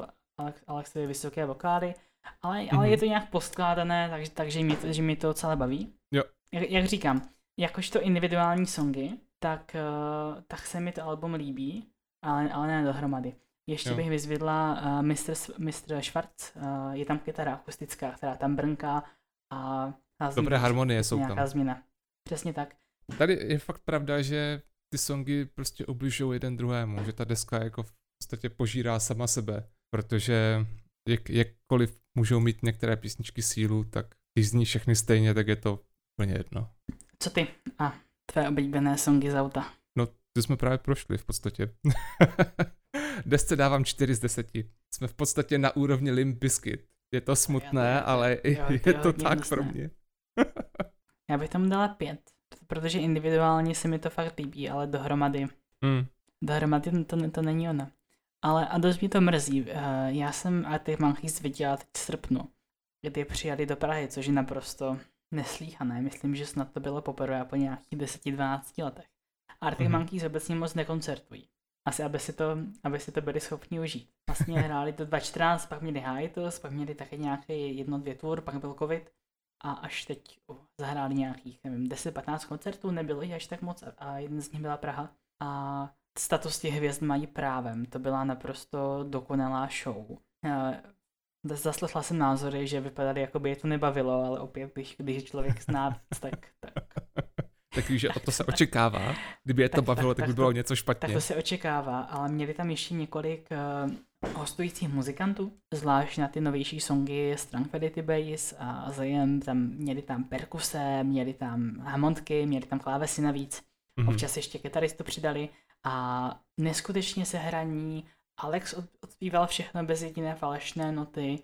[SPEAKER 3] Alex, vysoké vokály, ale, mm-hmm. ale je to nějak poskládané, takže, takže mě, to, že mě to celé baví.
[SPEAKER 1] Jo.
[SPEAKER 3] Jak, jak říkám, jakožto individuální songy, tak, uh, tak se mi to album líbí, ale, ale ne dohromady. Ještě jo. bych vyzvedla uh, Mr. Mr. Schwartz, uh, je tam kytara akustická, která tam brnká a...
[SPEAKER 1] a Dobré harmonie jsou
[SPEAKER 3] nějaká
[SPEAKER 1] tam.
[SPEAKER 3] změna. Přesně tak.
[SPEAKER 1] Tady je fakt pravda, že ty songy prostě obližují jeden druhému, že ta deska jako v podstatě požírá sama sebe, protože jak, jakkoliv můžou mít některé písničky sílu, tak když zní všechny stejně, tak je to úplně jedno.
[SPEAKER 3] Co ty a tvé oblíbené songy z auta?
[SPEAKER 1] No, ty jsme právě prošli v podstatě. [LAUGHS] Desce dávám 4 z 10. Jsme v podstatě na úrovni Limp Bizkit. Je to smutné, jo, ale jo, je, je to tak hnusné. pro mě. [LAUGHS]
[SPEAKER 3] Já bych tam dala 5, protože individuálně se mi to fakt líbí, ale dohromady.
[SPEAKER 1] Mm.
[SPEAKER 3] Dohromady to, to není ono. Ale a dost mě to mrzí. Eh, já jsem a ty Monkeys viděla teď v srpnu, kdy přijali do Prahy, což je naprosto neslíchané. Myslím, že snad to bylo poprvé po nějakých 10-12 letech. Arctic mm-hmm. Monkeys obecně moc nekoncertují. Asi, aby si to, aby si to byli schopni užít. Vlastně [LAUGHS] hráli to 2014, pak měli hiatus, pak měli také nějaké jedno, dvě tour, pak byl covid a až teď uh, zahráli nějakých, nevím, 10-15 koncertů, nebylo jich až tak moc a jeden z nich byla Praha. A status těch hvězd mají právem, to byla naprosto dokonalá show. Zaslechla jsem názory, že vypadaly, jako by je to nebavilo, ale opět, když, když člověk zná víc, tak, tak
[SPEAKER 1] tak víš, to se [LAUGHS] očekává. Kdyby je to tak, bavilo, tak, tak by bylo
[SPEAKER 3] to,
[SPEAKER 1] něco špatně.
[SPEAKER 3] Tak to se očekává, ale měli tam ještě několik uh, hostujících muzikantů, zvlášť na ty novější songy z Tranquility Base a Zajem, tam měli tam perkuse, měli tam hamontky, měli tam klávesy navíc. Mm-hmm. Občas ještě kytaristu přidali a neskutečně se hraní. Alex odpíval všechno bez jediné falešné noty.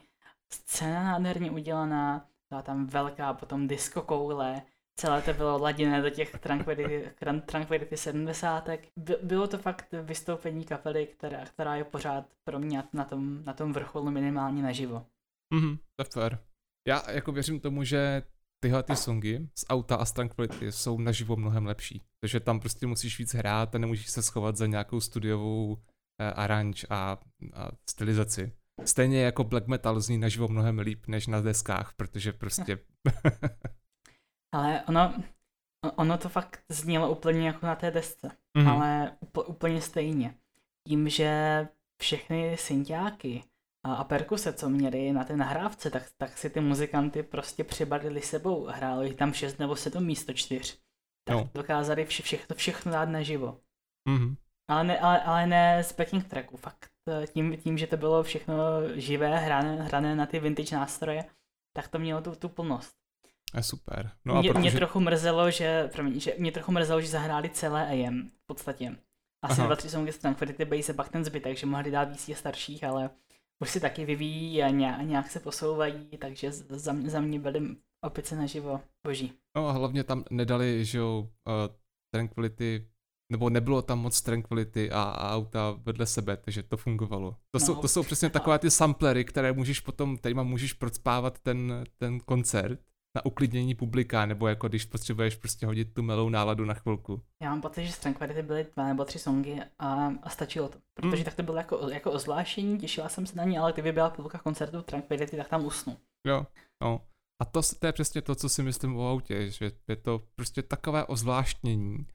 [SPEAKER 3] Scéna nádherně udělaná, byla tam velká potom disco koule, celé to bylo laděné do těch Tranquility, Tranquility 70. Bylo to fakt vystoupení kapely, která, která je pořád pro mě na tom, na tom vrcholu minimálně naživo.
[SPEAKER 1] Mhm, to je fair. Já jako věřím tomu, že tyhle ty songy z auta a z Tranquility jsou naživo mnohem lepší. Takže tam prostě musíš víc hrát a nemůžeš se schovat za nějakou studiovou aranž a, a stylizaci. Stejně jako black metal zní naživo mnohem líp než na deskách, protože prostě... [LAUGHS]
[SPEAKER 3] Ale ono, ono to fakt znělo úplně jako na té desce, mm-hmm. ale úplně stejně. Tím, že všechny synťáky a, a perkuse, co měli na té nahrávce, tak, tak si ty muzikanty prostě přibalili sebou. Hrálo jich tam šest nebo sedm místo čtyř. Tak no. dokázali vše, všechno, všechno dát naživo.
[SPEAKER 1] Mm-hmm.
[SPEAKER 3] Ale, ne, ale, ale ne z backing tracku, fakt. Eh, tím, tím, že to bylo všechno živé, hrané, hrané na ty vintage nástroje, tak to mělo tu, tu plnost.
[SPEAKER 1] Je super.
[SPEAKER 3] No a mě, protože... mě trochu mrzelo, že, promiň, že mě trochu mrzelo, že zahráli celé AM v podstatě. Asi Aha. dva, tři songy z Frankfurty Base a pak ten zbytek, že mohli dát víc starších, ale už si taky vyvíjí a nějak, nějak se posouvají, takže za, za mě byly opice naživo boží.
[SPEAKER 1] No a hlavně tam nedali, že jo, uh, Tranquility, nebo nebylo tam moc Tranquility a, a auta vedle sebe, takže to fungovalo. To, no, jsou, to jsou přesně takové ty samplery, které můžeš potom, kterýma můžeš procpávat ten, ten koncert na uklidnění publika, nebo jako když potřebuješ prostě hodit tu melou náladu na chvilku.
[SPEAKER 3] Já mám pocit, že z Tranquility byly dva nebo tři songy a, a stačilo to. Protože mm. tak to bylo jako, jako ozvlášení, těšila jsem se na ní, ale kdyby byla půlka koncertu Tranquility, tak tam usnu.
[SPEAKER 1] Jo, no. A to, to je přesně to, co si myslím o autě, že je to prostě takové ozvláštnění,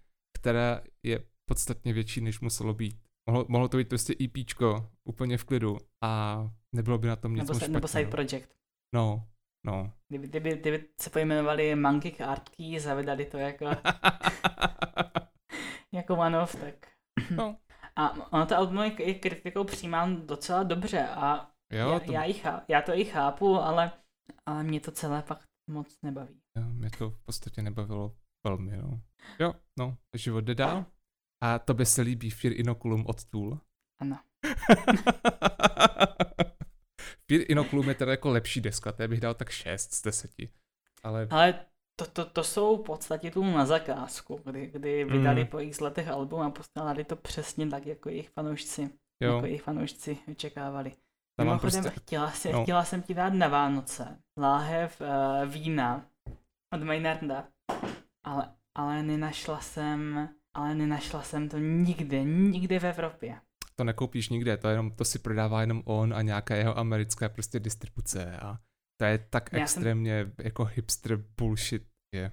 [SPEAKER 1] které je podstatně větší, než muselo být. Mohlo, mohlo to být prostě EPčko, úplně v klidu a nebylo by na tom nic
[SPEAKER 3] nebo,
[SPEAKER 1] špatného.
[SPEAKER 3] Nebo side project.
[SPEAKER 1] No, No.
[SPEAKER 3] Kdyby, kdyby, kdyby se pojmenovali Monkey Art a vydali to jako, [LAUGHS] jako one-off, tak...
[SPEAKER 1] No.
[SPEAKER 3] A ono to album je kritikou přijímám docela dobře a jo, já, to... já, chá, já to i chápu, ale, ale mě to celé fakt moc nebaví.
[SPEAKER 1] Jo, mě to v podstatě nebavilo velmi, no. Jo, no, život jde dál. A to by se líbí Fear Inoculum od Tool.
[SPEAKER 3] Ano. [LAUGHS]
[SPEAKER 1] Fear Inoculum je teda jako lepší deska, to bych dal tak 6 z 10. Ale...
[SPEAKER 3] Ale to, to, to jsou v podstatě tu na zakázku, kdy, kdy vydali
[SPEAKER 1] Mm.
[SPEAKER 3] po x letech album a postavili to přesně tak, jako jejich fanoušci,
[SPEAKER 1] Jo,
[SPEAKER 3] jako jejich fanoušci očekávali.
[SPEAKER 1] tam
[SPEAKER 3] Mimochodem,
[SPEAKER 1] prostě,
[SPEAKER 3] chtěla, si,
[SPEAKER 1] no.
[SPEAKER 3] chtěla jsem ti dát na Vánoce láhev uh, vína od Maynarda, ale, ale nenašla jsem, ale nenašla jsem to nikde, nikde v Evropě.
[SPEAKER 1] to nekoupíš nikde, to, jenom, to si prodává jenom on a nějaká jeho americká prostě distribuce a to je tak
[SPEAKER 3] Já jsem-
[SPEAKER 1] extrémně jako hipster bullshit je.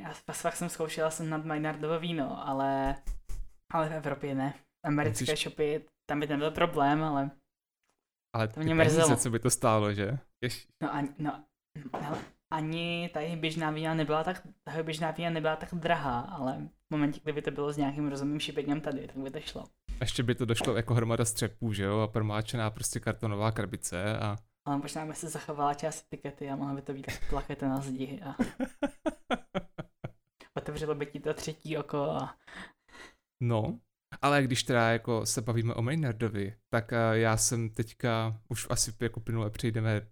[SPEAKER 3] Já fakt, jsem zkoušela jsem nad Maynardovo víno, ale, ale v Evropě ne. Americké
[SPEAKER 1] Musíš-
[SPEAKER 3] shopy, tam by ten byl problém, ale
[SPEAKER 1] Ale
[SPEAKER 3] To mě mrzelo.
[SPEAKER 1] co by to stálo, že? Jež,
[SPEAKER 3] no, ani, no, hele, ani ta jejich běžná vína nebyla tak, ta jejich běžná vína nebyla tak drahá, ale v momentě, kdyby to bylo s nějakým rozumným šipením tady, tak by to šlo.
[SPEAKER 1] ještě by to došlo jako hromada střepů, že jo, a promáčená prostě kartonová krabice a
[SPEAKER 3] Ale možná by se zachovala část etikety a mohla by to být tak plakety na zdi a [LAUGHS] otevřelo by ti to třetí oko a
[SPEAKER 1] No, ale když teda jako se bavíme o Maynardovi, tak uh, já jsem teďka, už asi jako plynule přejdeme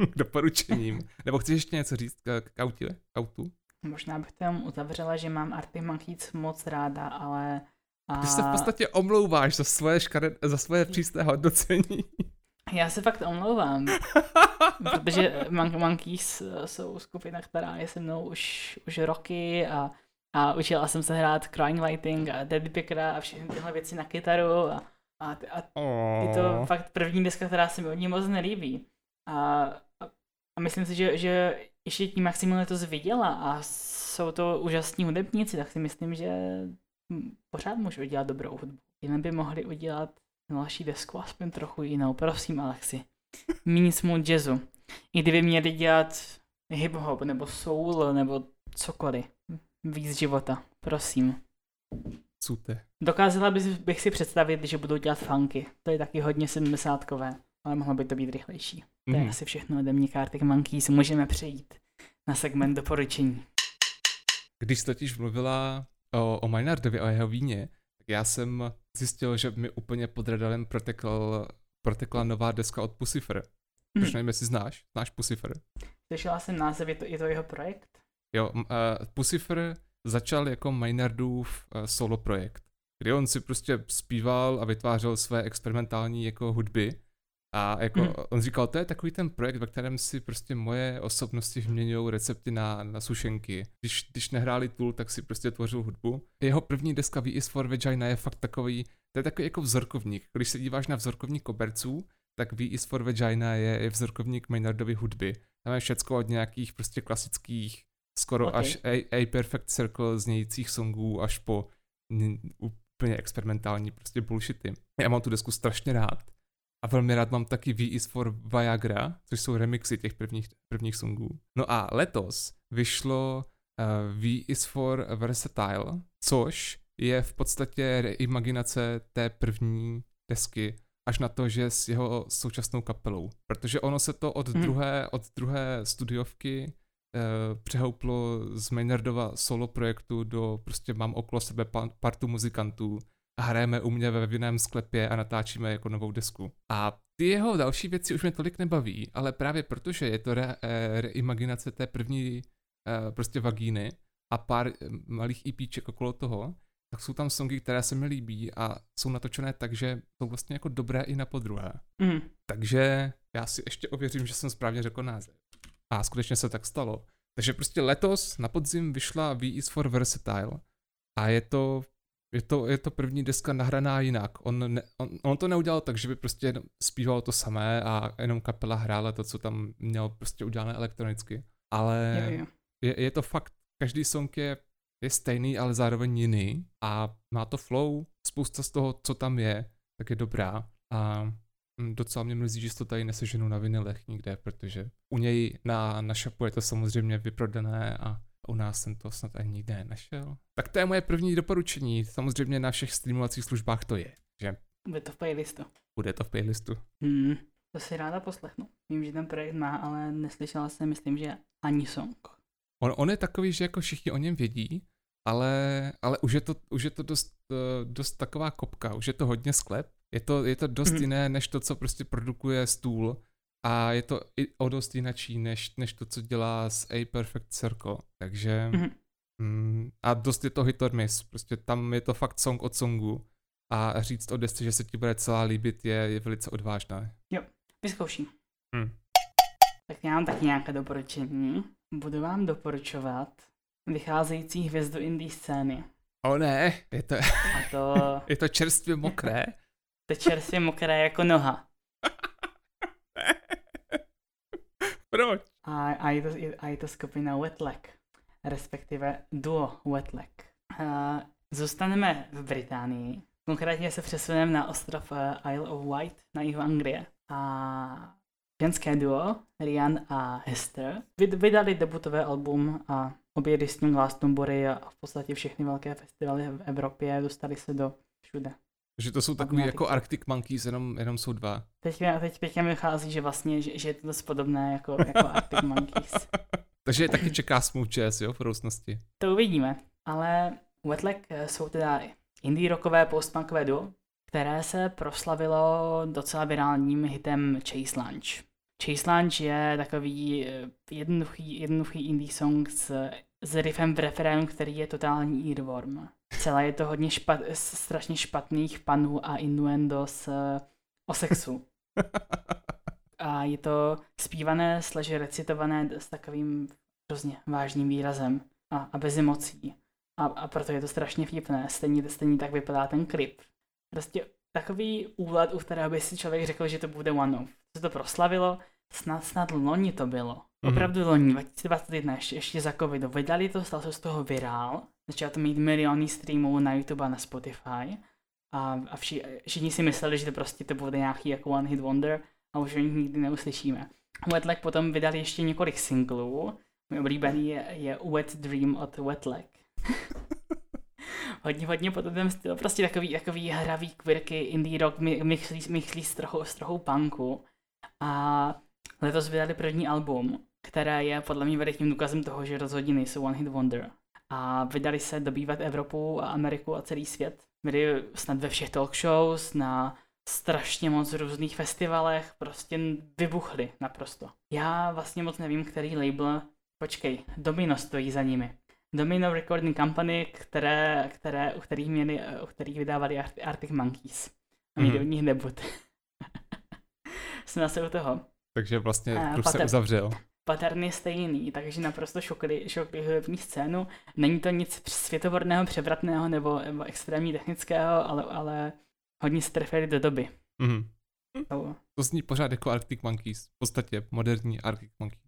[SPEAKER 1] [LAUGHS] doporučením. [LAUGHS] Nebo chceš ještě něco říct k, k, autě, k autu?
[SPEAKER 3] možná bych to jenom uzavřela, že mám Arctic Monkeys moc ráda, ale a
[SPEAKER 1] Ty se v podstatě omlouváš za svoje, škare, za svoje přísné hodnocení.
[SPEAKER 3] já se fakt omlouvám, [LAUGHS] protože Mon- Monkeys jsou skupina, která je se mnou už, už roky a, a učila jsem se hrát Crying Lighting a Daddy Pickera a všechny tyhle věci na kytaru a, a, a je to fakt první deska, která se mi od ní moc nelíbí. A, a, myslím si, že, že ještě tím, jak Simon to viděla a jsou to úžasní hudebníci, tak si myslím, že pořád můžou udělat dobrou hudbu. Jen by mohli udělat další desku aspoň trochu jinou. Prosím, Alexi. Méně smooth jazzu. I kdyby měli dělat hip-hop, nebo soul, nebo cokoliv. Víc života. Prosím.
[SPEAKER 1] Cute.
[SPEAKER 3] Dokázala bych, bych si představit, že budou dělat funky. To je taky hodně sedmdesátkové, ale mohlo by to být rychlejší. To je
[SPEAKER 1] Mhm.
[SPEAKER 3] asi všechno ode mě Kartik Monkeys. Můžeme přejít na segment doporučení.
[SPEAKER 1] Když jsi totiž mluvila o, o Maynardovi, o jeho víně, tak já jsem zjistil, že mi úplně pod radarem protekl, protekla nová deska od Pucifer. Už
[SPEAKER 3] Hm.
[SPEAKER 1] nevím, jestli znáš. Znáš Pucifer?
[SPEAKER 3] Slyšela jsem název, je to, je to jeho projekt?
[SPEAKER 1] Jo, uh, Pucifer začal jako Maynardův uh, solo projekt, kdy on si prostě zpíval a vytvářel své experimentální jako hudby a jako
[SPEAKER 3] Mhm.
[SPEAKER 1] on říkal, to je takový ten projekt, ve kterém si prostě moje osobnosti vyměňují recepty na, na sušenky. Když, když nehráli Tool, tak si prostě tvořil hudbu. Jeho první deska V is for Vagina je fakt takový, to je takový jako vzorkovník. Když se díváš na vzorkovník koberců, tak V is for Vagina je, je vzorkovník Maynardovy hudby. Tam je všecko od nějakých prostě klasických skoro
[SPEAKER 3] Ok.
[SPEAKER 1] okay. až A, A Perfect Circle znějících songů až po n- úplně experimentální prostě bullshity. Já mám tu desku strašně rád. A velmi rád mám taky V is for Viagra, což jsou remixy těch prvních, prvních songů. No a letos vyšlo uh, V is for Versatile, což je v podstatě reimaginace té první desky až na to, že s jeho současnou kapelou. Protože ono se to od,
[SPEAKER 3] Mhm.
[SPEAKER 1] druhé, od druhé studiovky eh, přehouplo z Maynardova solo projektu do prostě mám okolo sebe pa- partu muzikantů a hrajeme u mě ve vinném sklepě a natáčíme jako novou desku. A ty jeho další věci už mě tolik nebaví, ale právě protože je to re, eh, reimaginace té první eh, prostě vagíny a pár eh, malých EPček okolo toho, tak jsou tam songy, které se mi líbí a jsou natočené tak, že jsou vlastně jako dobré i na podruhé.
[SPEAKER 3] Mm.
[SPEAKER 1] Takže já si ještě ověřím, že jsem správně řekl název. A skutečně se tak stalo. Takže prostě letos na podzim vyšla V is for Versatile a je to, je to, je to první deska nahraná jinak. On, ne, on, on to neudělal tak, že by prostě zpíval to samé a jenom kapela hrála to, co tam měl prostě udělané elektronicky. Ale
[SPEAKER 3] Jo, jo.
[SPEAKER 1] je, je to fakt, každý song je, je stejný, ale zároveň jiný a má to flow, spousta z toho, co tam je, tak je dobrá a mm, docela mě mrzí, že to tady neseženu na vinilech nikde, protože u něj na, na shopu je to samozřejmě vyprodané a u nás jsem to snad ani nikde nenašel. Tak to je moje první doporučení, samozřejmě na všech streamovacích službách to je, že
[SPEAKER 3] Bude to v playlistu.
[SPEAKER 1] bude to v playlistu.
[SPEAKER 3] Hmm. To si ráda poslechnu. Vím, že ten projekt má, ale neslyšela jsem, myslím, že ani song.
[SPEAKER 1] On, on je takový, že jako všichni o něm vědí, ale, ale už je to, už je to dost, eh, dost taková kopka, už je to hodně sklep. Je to, je to dost
[SPEAKER 3] Mhm.
[SPEAKER 1] jiné, než to, co prostě produkuje stůl. A je to i o dost jinačí, než, než to, co dělá s A Perfect Circle, takže
[SPEAKER 3] Mhm.
[SPEAKER 1] mm, a dost je to hit or miss, prostě tam je to fakt song od songu a říct o desce, že se ti bude celá líbit, je, je velice odvážné.
[SPEAKER 3] Vyzkouším.
[SPEAKER 1] Hm.
[SPEAKER 3] Tak já mám taky nějaké doporučení. Budu vám doporučovat vycházející hvězdu indie scény.
[SPEAKER 1] O ne, je to,
[SPEAKER 3] A to, [LAUGHS]
[SPEAKER 1] je to čerstvě mokré. [LAUGHS]
[SPEAKER 3] to čerstvě mokré jako noha.
[SPEAKER 1] Proč?
[SPEAKER 3] A, a, je to, a je to skupina Wetlag, respektive duo Wetlag. Uh, zůstaneme v Británii. Konkrétně se přesuneme na ostrov uh, Isle of Wight na jihu Anglie. A ženské duo, Rian a Hester, vyd- vydali debutové album a obě s ním Glastonbury a v podstatě všechny velké festivaly v Evropě dostali se do všude.
[SPEAKER 1] Že to jsou takový jako Arctic Monkeys, jenom, jenom jsou dva.
[SPEAKER 3] Teď, mi- teď, teď mi vychází, že vlastně, že, že je to dost podobné jako, jako Arctic Monkeys. [LAUGHS]
[SPEAKER 1] Takže je taky čeká smooth jazz, jo, v budoucnosti.
[SPEAKER 3] To uvidíme. Ale Wetlag eh, jsou teda indie rockové postpunkové duo, které se proslavilo docela virálním hitem Chase Lunch. Chase Lunch je takový eh, jednoduchý, jednoduchý indie song s, s riffem v referénu, který je totální earworm. Celé je to hodně špat, strašně špatných panů a innuendos eh, o sexu. [LAUGHS] A je to zpívané slash recitované s takovým hrozně vážným výrazem a, a bez emocí. A, a proto je to strašně vtipné. Stejně, stejně tak vypadá ten klip. Prostě takový úlet, u kterého by si člověk řekl, že to bude one off. Se to proslavilo, snad, snad loni to bylo.
[SPEAKER 1] Mhm.
[SPEAKER 3] Opravdu loni, 2021, ještě, ještě za covidu. Vydali to, stal se z toho virál. Začalo to mít miliony streamů na YouTube a na Spotify. A, a vši, všichni si mysleli, že to prostě to bude nějaký jako one hit wonder a už o nich nikdy neuslyšíme. Wetlag potom vydali ještě několik singlů. Můj oblíbený je, je Wet Dream od Wetlag. [LAUGHS] hodně, hodně podobném stylu, prostě takový, takový hravý quirky, indie rock, mixlí s trochou, s trochou punku. A letos vydali první album, které je podle mě velikým důkazem toho, že rozhodně nejsou One Hit Wonder. A vydali se dobývat Evropu a Ameriku a celý svět. Byli snad ve všech talk shows, na strašně moc různých festivalech, prostě vybuchli naprosto. Já vlastně moc nevím, který label, počkej, Domino stojí za nimi. Domino Recording Company, které, které, u kterých, měli, u kterých vydávali Arctic Monkeys. A měli
[SPEAKER 1] Mhm.
[SPEAKER 3] od nich debut. [LAUGHS] Jsme zase u toho.
[SPEAKER 1] Takže vlastně kruh se
[SPEAKER 3] pater-
[SPEAKER 1] uzavřel.
[SPEAKER 3] Pattern je stejný, takže naprosto šokli, šokli hudební scénu. Není to nic světoborného, převratného nebo, nebo extrémně technického, ale, ale hodně se trefili do doby.
[SPEAKER 1] Mhm.
[SPEAKER 3] To,
[SPEAKER 1] To zní pořád jako Arctic Monkeys. V podstatě moderní Arctic Monkeys.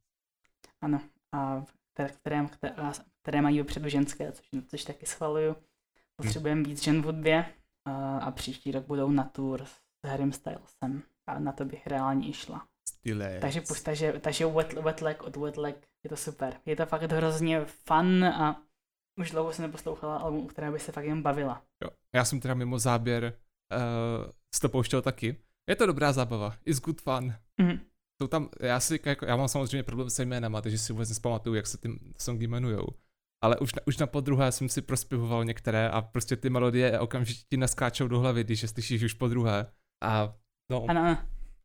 [SPEAKER 3] ano, a které, které, které, mají vepředu ženské, což, což taky schvaluju. Potřebujeme víc žen v hudbě a, a příští rok budou na tour s Harrym Stylesem. A na to bych reálně i šla.
[SPEAKER 1] Stylé.
[SPEAKER 3] Takže, pust, takže, takže wet, wetlag od Wetlag je to super. Je to fakt hrozně fun a už dlouho jsem neposlouchala album, která by se fakt jen bavila.
[SPEAKER 1] Jo. Já jsem teda mimo záběr uh, si to pouštěl taky. Je to dobrá zábava. It's good fun.
[SPEAKER 3] Mhm.
[SPEAKER 1] Jsou tam, já si, jako, já mám samozřejmě problém se jménama, takže si vůbec nespamatuju, jak se ty songy jmenujou. Ale už na, už na podruhé jsem si prospěvoval některé a prostě ty melodie okamžitě ti naskáčou do hlavy, když je slyšíš už po druhé. A no.
[SPEAKER 3] Ano, ano,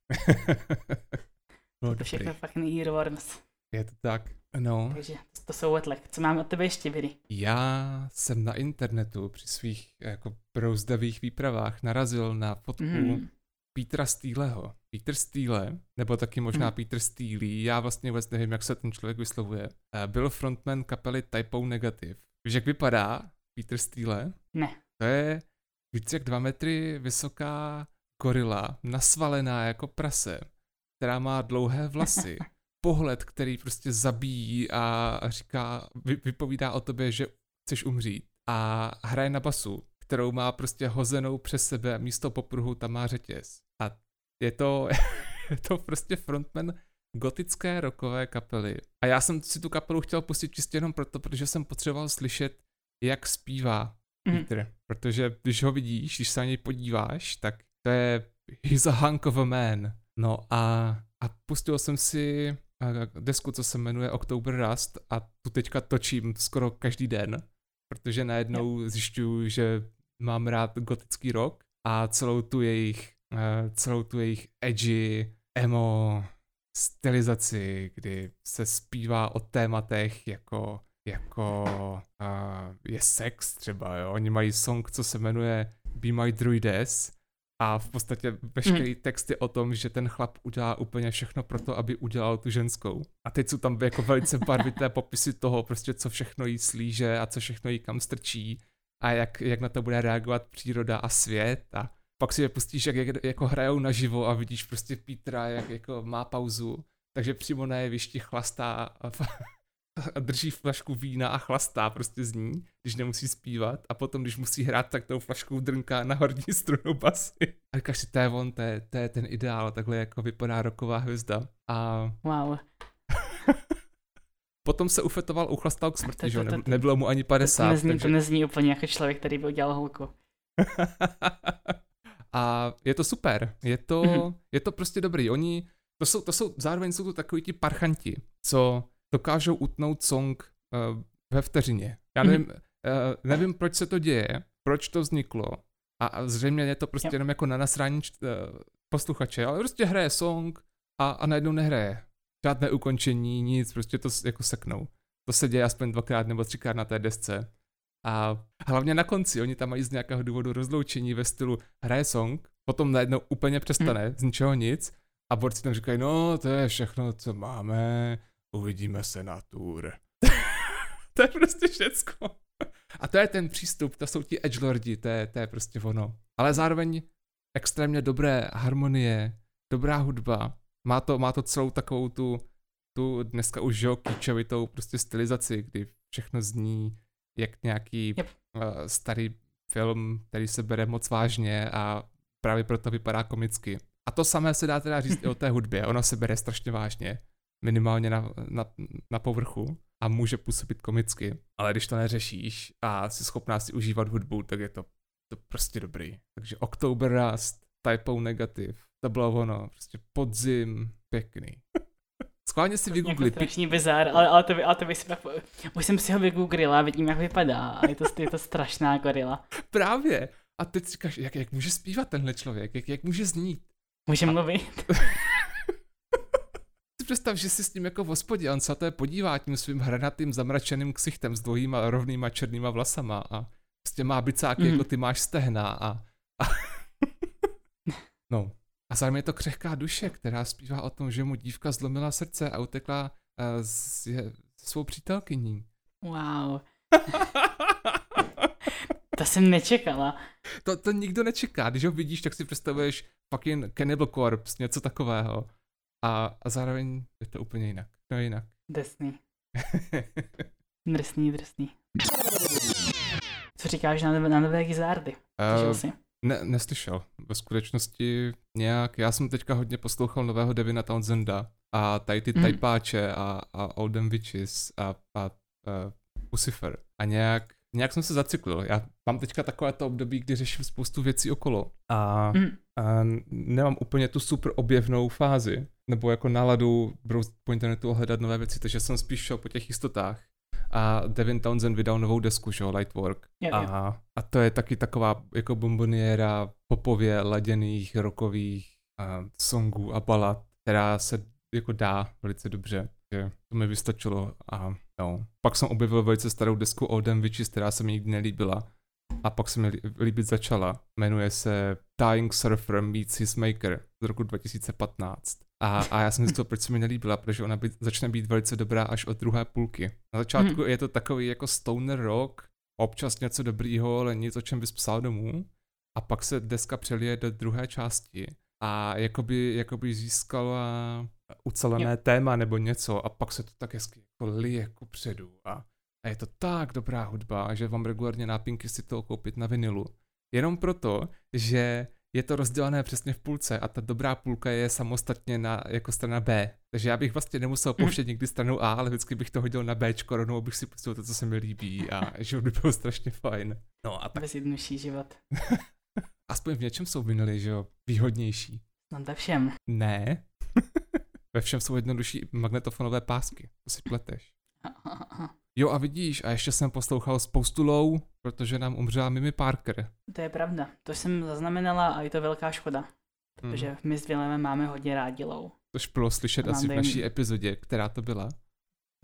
[SPEAKER 3] [LAUGHS]
[SPEAKER 1] no
[SPEAKER 3] to všechno fakt earworms.
[SPEAKER 1] Je to tak. No.
[SPEAKER 3] Takže to, jsou Wetlag. Co máme od tebe ještě, Viry?
[SPEAKER 1] Já jsem na internetu při svých jako brouzdavých výpravách narazil na fotku
[SPEAKER 3] Mhm.
[SPEAKER 1] Petra Steeleho. Peter Steele, nebo taky možná
[SPEAKER 3] Mhm.
[SPEAKER 1] Peter Steely, já vlastně vůbec nevím, jak se ten člověk vyslovuje, eh, byl frontman kapely Typo Negative. Víš, jak vypadá Peter Steele?
[SPEAKER 3] Ne.
[SPEAKER 1] To je víc jak dva metry vysoká gorila, nasvalená jako prase, která má dlouhé vlasy, [LAUGHS] pohled, který prostě zabíjí a říká, vy, vypovídá o tobě, že chceš umřít. A hraje na basu, kterou má prostě hozenou přes sebe a místo popruhu tam má řetěz. A je to, [LAUGHS] je to prostě frontman gotické rockové kapely. A já jsem si tu kapelu chtěl pustit čistě jenom proto, protože jsem potřeboval slyšet, jak zpívá
[SPEAKER 3] Mhm.
[SPEAKER 1] Peter. Protože když ho vidíš, když se na něj podíváš, tak to je he's a hunk of a man. No a, a pustil jsem si desku, co se jmenuje October Rust a tu teďka točím skoro každý den, protože najednou zjišťuju, že mám rád gotický rock a celou tu jejich, celou tu jejich edgy, emo, stylizaci, kdy se zpívá o tématech jako, jako uh, je sex třeba, jo. Oni mají song, co se jmenuje Be My Druides a v podstatě veškerý mm. text je o tom, že ten chlap udělá úplně všechno pro to, aby udělal tu ženskou. A teď jsou tam jako velice barvité [LAUGHS] popisy toho, prostě co všechno jí slíže a co všechno jí kam strčí a jak, jak na to bude reagovat příroda a svět a pak si je pustíš, jak, jak jako hrajou naživo a vidíš prostě Petra, jak jako má pauzu, takže přímo na jevišti chlastá a, [LAUGHS] drží flašku vína a chlastá prostě z ní, když nemusí zpívat a potom, když musí hrát, tak tou flaškou drnká na horní strunu basy. A říkáš si, to je on, to je, to je ten ideál, takhle jako vypadá roková hvězda. A...
[SPEAKER 3] Wow. [LAUGHS]
[SPEAKER 1] potom se ufetoval, uchlastal k smrti, že ne, nebylo mu ani 50. To
[SPEAKER 3] nezní, takže... to nezní úplně jako člověk, který by udělal holku. [LAUGHS]
[SPEAKER 1] A je to super, je to, mm-hmm. je to prostě dobrý. Oni, to jsou, to jsou, zároveň jsou to takový ti parchanti, co dokážou utnout song uh, ve vteřině. Já nevím, mm-hmm. uh, nevím, proč se to děje, proč to vzniklo. A, a zřejmě je to prostě yep. jenom jako na nasrání uh, posluchače, ale prostě hraje song a, a najednou nehraje. Žádné ukončení, nic, prostě to jako seknou. To se děje aspoň dvakrát nebo třikrát na té desce. A hlavně na konci, oni tam mají z nějakého důvodu rozloučení ve stylu hraje song, potom najednou úplně přestane, hmm. z ničeho nic, a borci tam říkají, no to je všechno, co máme, uvidíme se na tour. [LAUGHS] to je prostě všecko. A to je ten přístup, to jsou ti edgelordi, to je, to je prostě ono. Ale zároveň extrémně dobré harmonie, dobrá hudba, má to, má to celou takovou tu, tu dneska už jo, kýčovitou prostě stylizaci, kdy všechno zní jak nějaký yep. uh, starý film, který se bere moc vážně a právě proto vypadá komicky. A to samé se dá teda říct i o té hudbě. Ona se bere strašně vážně, minimálně na, na, na povrchu a může působit komicky. Ale když to neřešíš a jsi schopná si užívat hudbu, tak je to, to prostě dobrý. Takže October Rust, Typo Negative, to bylo ono, prostě podzim, pěkný. [LAUGHS] Schválně si vygooglit.
[SPEAKER 3] To strašný bizar, ale, ale, to, ale to bych si pak, už jsem si ho vygooglila a vidím, jak vypadá. A je to, je to strašná gorila. [LAUGHS]
[SPEAKER 1] Právě. A teď říkáš, jak, jak může zpívat tenhle člověk, jak, jak může znít.
[SPEAKER 3] Může a... mluvit. [LAUGHS]
[SPEAKER 1] představ, že si s ním jako v hospodě, on se to je podívá tím svým hranatým zamračeným ksichtem s dlouhýma rovnýma černýma vlasama a prostě má bicáky, mm. jako ty máš stehna a... a [LAUGHS] no, a zároveň je to křehká duše, která zpívá o tom, že mu dívka zlomila srdce a utekla uh, s, je, svou přítelkyní.
[SPEAKER 3] Wow. [LAUGHS] to jsem nečekala.
[SPEAKER 1] To, to nikdo nečeká. Když ho vidíš, tak si představuješ fucking Cannibal Corpse, něco takového. A, a zároveň je to úplně jinak. No jinak.
[SPEAKER 3] Drsný. [LAUGHS] drsný, drsný. Co říkáš na, na nové Gizardy? Uh, jsi?
[SPEAKER 1] Ne, neslyšel. Ve skutečnosti nějak, já jsem teďka hodně poslouchal nového Devina Townsenda a tady ty mm. Tajpáče a, a Olden Witches a, a, a Lucifer. A nějak, nějak jsem se zacyklil. Já mám teďka takové to období, kdy řeším spoustu věcí okolo a, mm. a nemám úplně tu super objevnou fázi, nebo jako náladu brouzit po internetu a hledat nové věci, takže jsem spíš šel po těch jistotách a Devin Townsend vydal novou desku, že Lightwork.
[SPEAKER 3] Yeah,
[SPEAKER 1] a, a to je taky taková jako bomboniéra popově laděných rokových uh, songů a balad, která se jako dá velice dobře. Že to mi vystačilo a no. Pak jsem objevil velice starou desku Olden Witches, která se mi nikdy nelíbila. A pak se mi líbit začala. Jmenuje se Dying Surfer Meets His Maker z roku 2015. A, a já jsem zjistil, proč se mi nelíbila, protože ona by, začne být velice dobrá až od druhé půlky. Na začátku hmm. je to takový jako stoner rock, občas něco dobrýho, ale nic, o čem bys psal domů. A pak se deska přelije do druhé části a jakoby, jakoby získala ucelené yep. téma nebo něco a pak se to tak hezky jako lije jako předu a, a je to tak dobrá hudba, že vám regulárně nápinky si to koupit na vinilu. Jenom proto, že je to rozdělené přesně v půlce a ta dobrá půlka je samostatně na, jako strana B. Takže já bych vlastně nemusel mhm. pouštět nikdy stranu A, ale vždycky bych to hodil na B, rovnou bych si pustil to, co se mi líbí a [LAUGHS] život by byl strašně fajn.
[SPEAKER 3] No a tak. Bezjednodušší život. [LAUGHS]
[SPEAKER 1] Aspoň v něčem jsou vinily, že jo, výhodnější.
[SPEAKER 3] No ve všem.
[SPEAKER 1] Ne. [LAUGHS] ve všem jsou jednodušší magnetofonové pásky, to si pleteš. [LAUGHS] Jo a vidíš, a ještě jsem poslouchal spoustu low, protože nám umřela Mimi Parker.
[SPEAKER 3] To je pravda, to jsem zaznamenala a je to velká škoda. Hmm. Protože my s Villemem máme hodně rádi low.
[SPEAKER 1] Což bylo slyšet asi v naší epizodě, která to byla.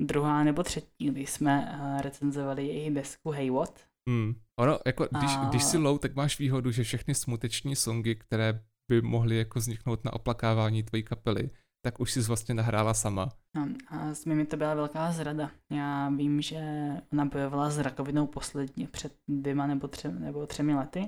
[SPEAKER 3] Druhá nebo třetí, kdy jsme uh, recenzovali jejich desku Hey What.
[SPEAKER 1] Hmm. Ono, jako, když,
[SPEAKER 3] A-
[SPEAKER 1] když si low, tak máš výhodu, že všechny smuteční songy, které by mohly jako vzniknout na oplakávání tvojí kapely, tak už jsi vlastně nahrála sama.
[SPEAKER 3] No, a s Mimi to byla velká zrada. Já vím, že ona bojovala s rakovinou posledně před dvěma nebo, tře, nebo třemi lety.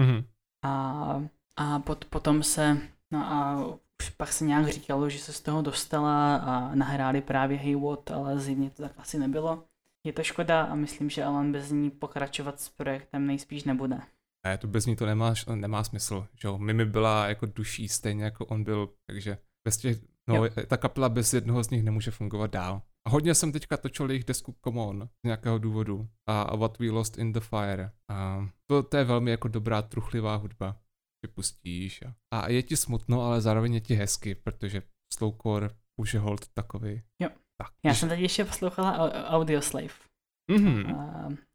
[SPEAKER 1] Mhm.
[SPEAKER 3] A, a pot, potom se, no a už pak se nějak říkalo, že se z toho dostala a nahráli právě Hey What, ale zjevně to tak asi nebylo. Je to škoda a myslím, že Alan bez ní pokračovat s projektem nejspíš nebude.
[SPEAKER 1] Ne, to bez ní to nemá, nemá smysl, že jo. Mimi byla jako duší, stejně jako on byl, takže bez těch, no,
[SPEAKER 3] Jo.
[SPEAKER 1] ta kapela bez jednoho z nich nemůže fungovat dál. A hodně jsem teďka točil jejich desku Come On z nějakého důvodu a, What We Lost in the Fire. A to, to je velmi jako dobrá, truchlivá hudba. Si pustíš a, a je ti smutno, ale zároveň je ti hezky, protože slowcore už je hold takový.
[SPEAKER 3] Jo.
[SPEAKER 1] Tak.
[SPEAKER 3] Já
[SPEAKER 1] když-
[SPEAKER 3] jsem teď ještě poslouchala Au- Audioslave.
[SPEAKER 1] Mhm,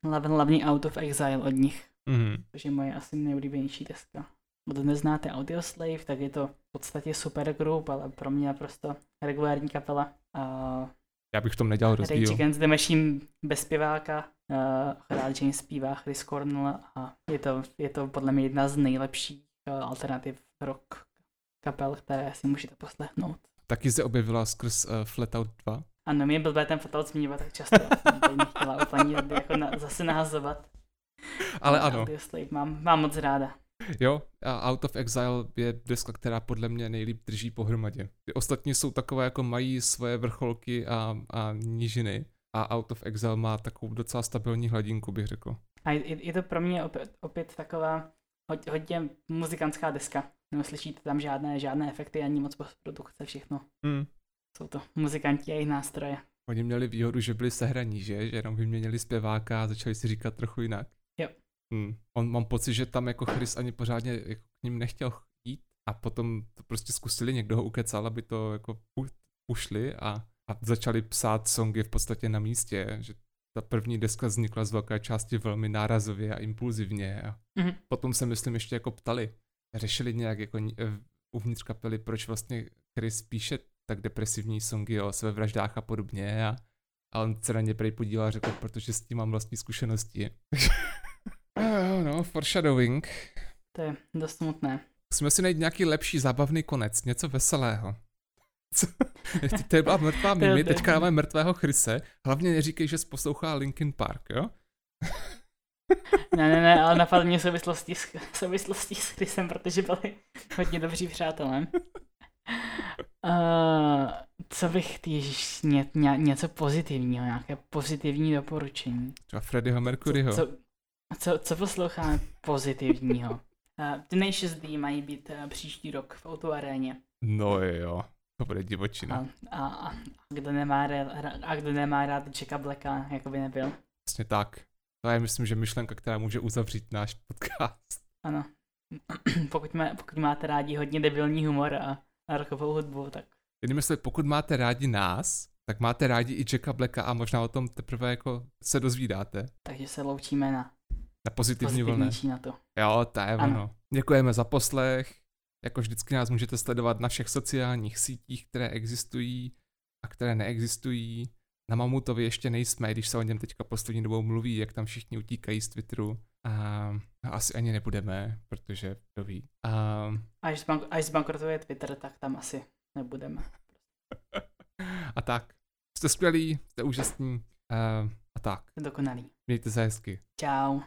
[SPEAKER 3] Uh, hlavní Out of Exile od nich.
[SPEAKER 1] mhm.
[SPEAKER 3] což je moje asi nejoblíbenější deska. Kdo neznáte Audioslave, tak je to v podstatě super group, ale pro mě naprosto regulární kapela. Uh,
[SPEAKER 1] Já bych v tom nedělal
[SPEAKER 3] Rage
[SPEAKER 1] rozdíl.
[SPEAKER 3] Against the Machine bez zpěváka, uh, akorát James zpívá Chris Cornell a je to, je to podle mě jedna z nejlepších uh, alternativ rock kapel, které si můžete poslechnout.
[SPEAKER 1] Taky se objevila skrz uh, Flatout 2.
[SPEAKER 3] Ano, mě blbé ten fotel zmiňovat tak často, jsem nechtěla úplně jako na, zase nahazovat.
[SPEAKER 1] Ale ano.
[SPEAKER 3] Audioslave mám, mám moc ráda.
[SPEAKER 1] Jo, a Out of Exile je deska, která podle mě nejlíp drží pohromadě. Ty ostatní jsou takové, jako mají svoje vrcholky a, a nížiny. A Out of Exile má takovou docela stabilní hladinku, bych řekl.
[SPEAKER 3] A je, je to pro mě opět, opět taková hod- hodně muzikantská deska. Neuslyšíte tam žádné, žádné efekty ani moc postprodukce, všechno.
[SPEAKER 1] Hmm.
[SPEAKER 3] Jsou to muzikanti a jejich nástroje.
[SPEAKER 1] Oni měli výhodu, že byli sehraní, že? Že jenom vyměnili zpěváka a začali si říkat trochu jinak. Hmm. On mám pocit, že tam jako Chris ani pořádně jako k ním nechtěl jít a potom to prostě zkusili, někdo ho ukecal, aby to jako pušli a, a začali psát songy v podstatě na místě, že ta první deska vznikla z velké části velmi nárazově a impulzivně a
[SPEAKER 3] Mhm.
[SPEAKER 1] potom se myslím ještě jako ptali, řešili nějak jako eh, uvnitř kapely, proč vlastně Chris píše tak depresivní songy o sebevraždách a podobně a, a on se na ně prej podíval a řekl, protože s tím mám vlastní zkušenosti. [LAUGHS] Jo, no, foreshadowing.
[SPEAKER 3] To je dost smutné.
[SPEAKER 1] Musíme si najít nějaký lepší zábavný konec, něco veselého. Co? [LAUGHS] To je byla mrtvá Mimi, teďka máme mrtvého Chrise. Hlavně neříkej, že jsi poslouchá Linkin Park, jo?
[SPEAKER 3] Ne, ne, ne, ale napadl mě souvislosti s, souvislosti s Chrisem, protože byli hodně dobří přátelé. Uh, co bych, ježiš, ně, ně, něco pozitivního, nějaké pozitivní doporučení.
[SPEAKER 1] Třeba Freddieho Mercuryho.
[SPEAKER 3] Co, co, co posloucháme pozitivního? Uh, Tenacious D mají být uh, příští rok v autoaréně.
[SPEAKER 1] No jo, to bude divočina.
[SPEAKER 3] A, a, a, kdo nemá, ra- a kdo nemá rád Jacka Blacka, jako by nebyl.
[SPEAKER 1] Přesně tak. To je myslím, že myšlenka, která může uzavřít náš podcast.
[SPEAKER 3] Ano. [CLEARS THROAT] pokud, má, pokud máte rádi hodně debilní humor a, a rockovou hudbu, tak
[SPEAKER 1] Jinými slovy, pokud máte rádi nás, tak máte rádi i Jacka Blacka a možná o tom teprve jako se dozvídáte.
[SPEAKER 3] takže se loučíme na
[SPEAKER 1] Na pozitivní vlně.
[SPEAKER 3] na to.
[SPEAKER 1] Jo, to je ono. Děkujeme za poslech. Jako vždycky nás můžete sledovat na všech sociálních sítích, které existují a které neexistují. Na Mamutovi ještě nejsme, i když se o něm teďka poslední dobou mluví, jak tam všichni utíkají z Twitteru. A, a asi ani nebudeme, protože kdo ví. A,
[SPEAKER 3] Až, zbank, až zbankrotuje Twitter, tak tam asi nebudeme. [LAUGHS]
[SPEAKER 1] a tak. Jste skvělí, jste úžasní. A, a tak.
[SPEAKER 3] Dokonalý.
[SPEAKER 1] Mějte se hezky.
[SPEAKER 3] Čau.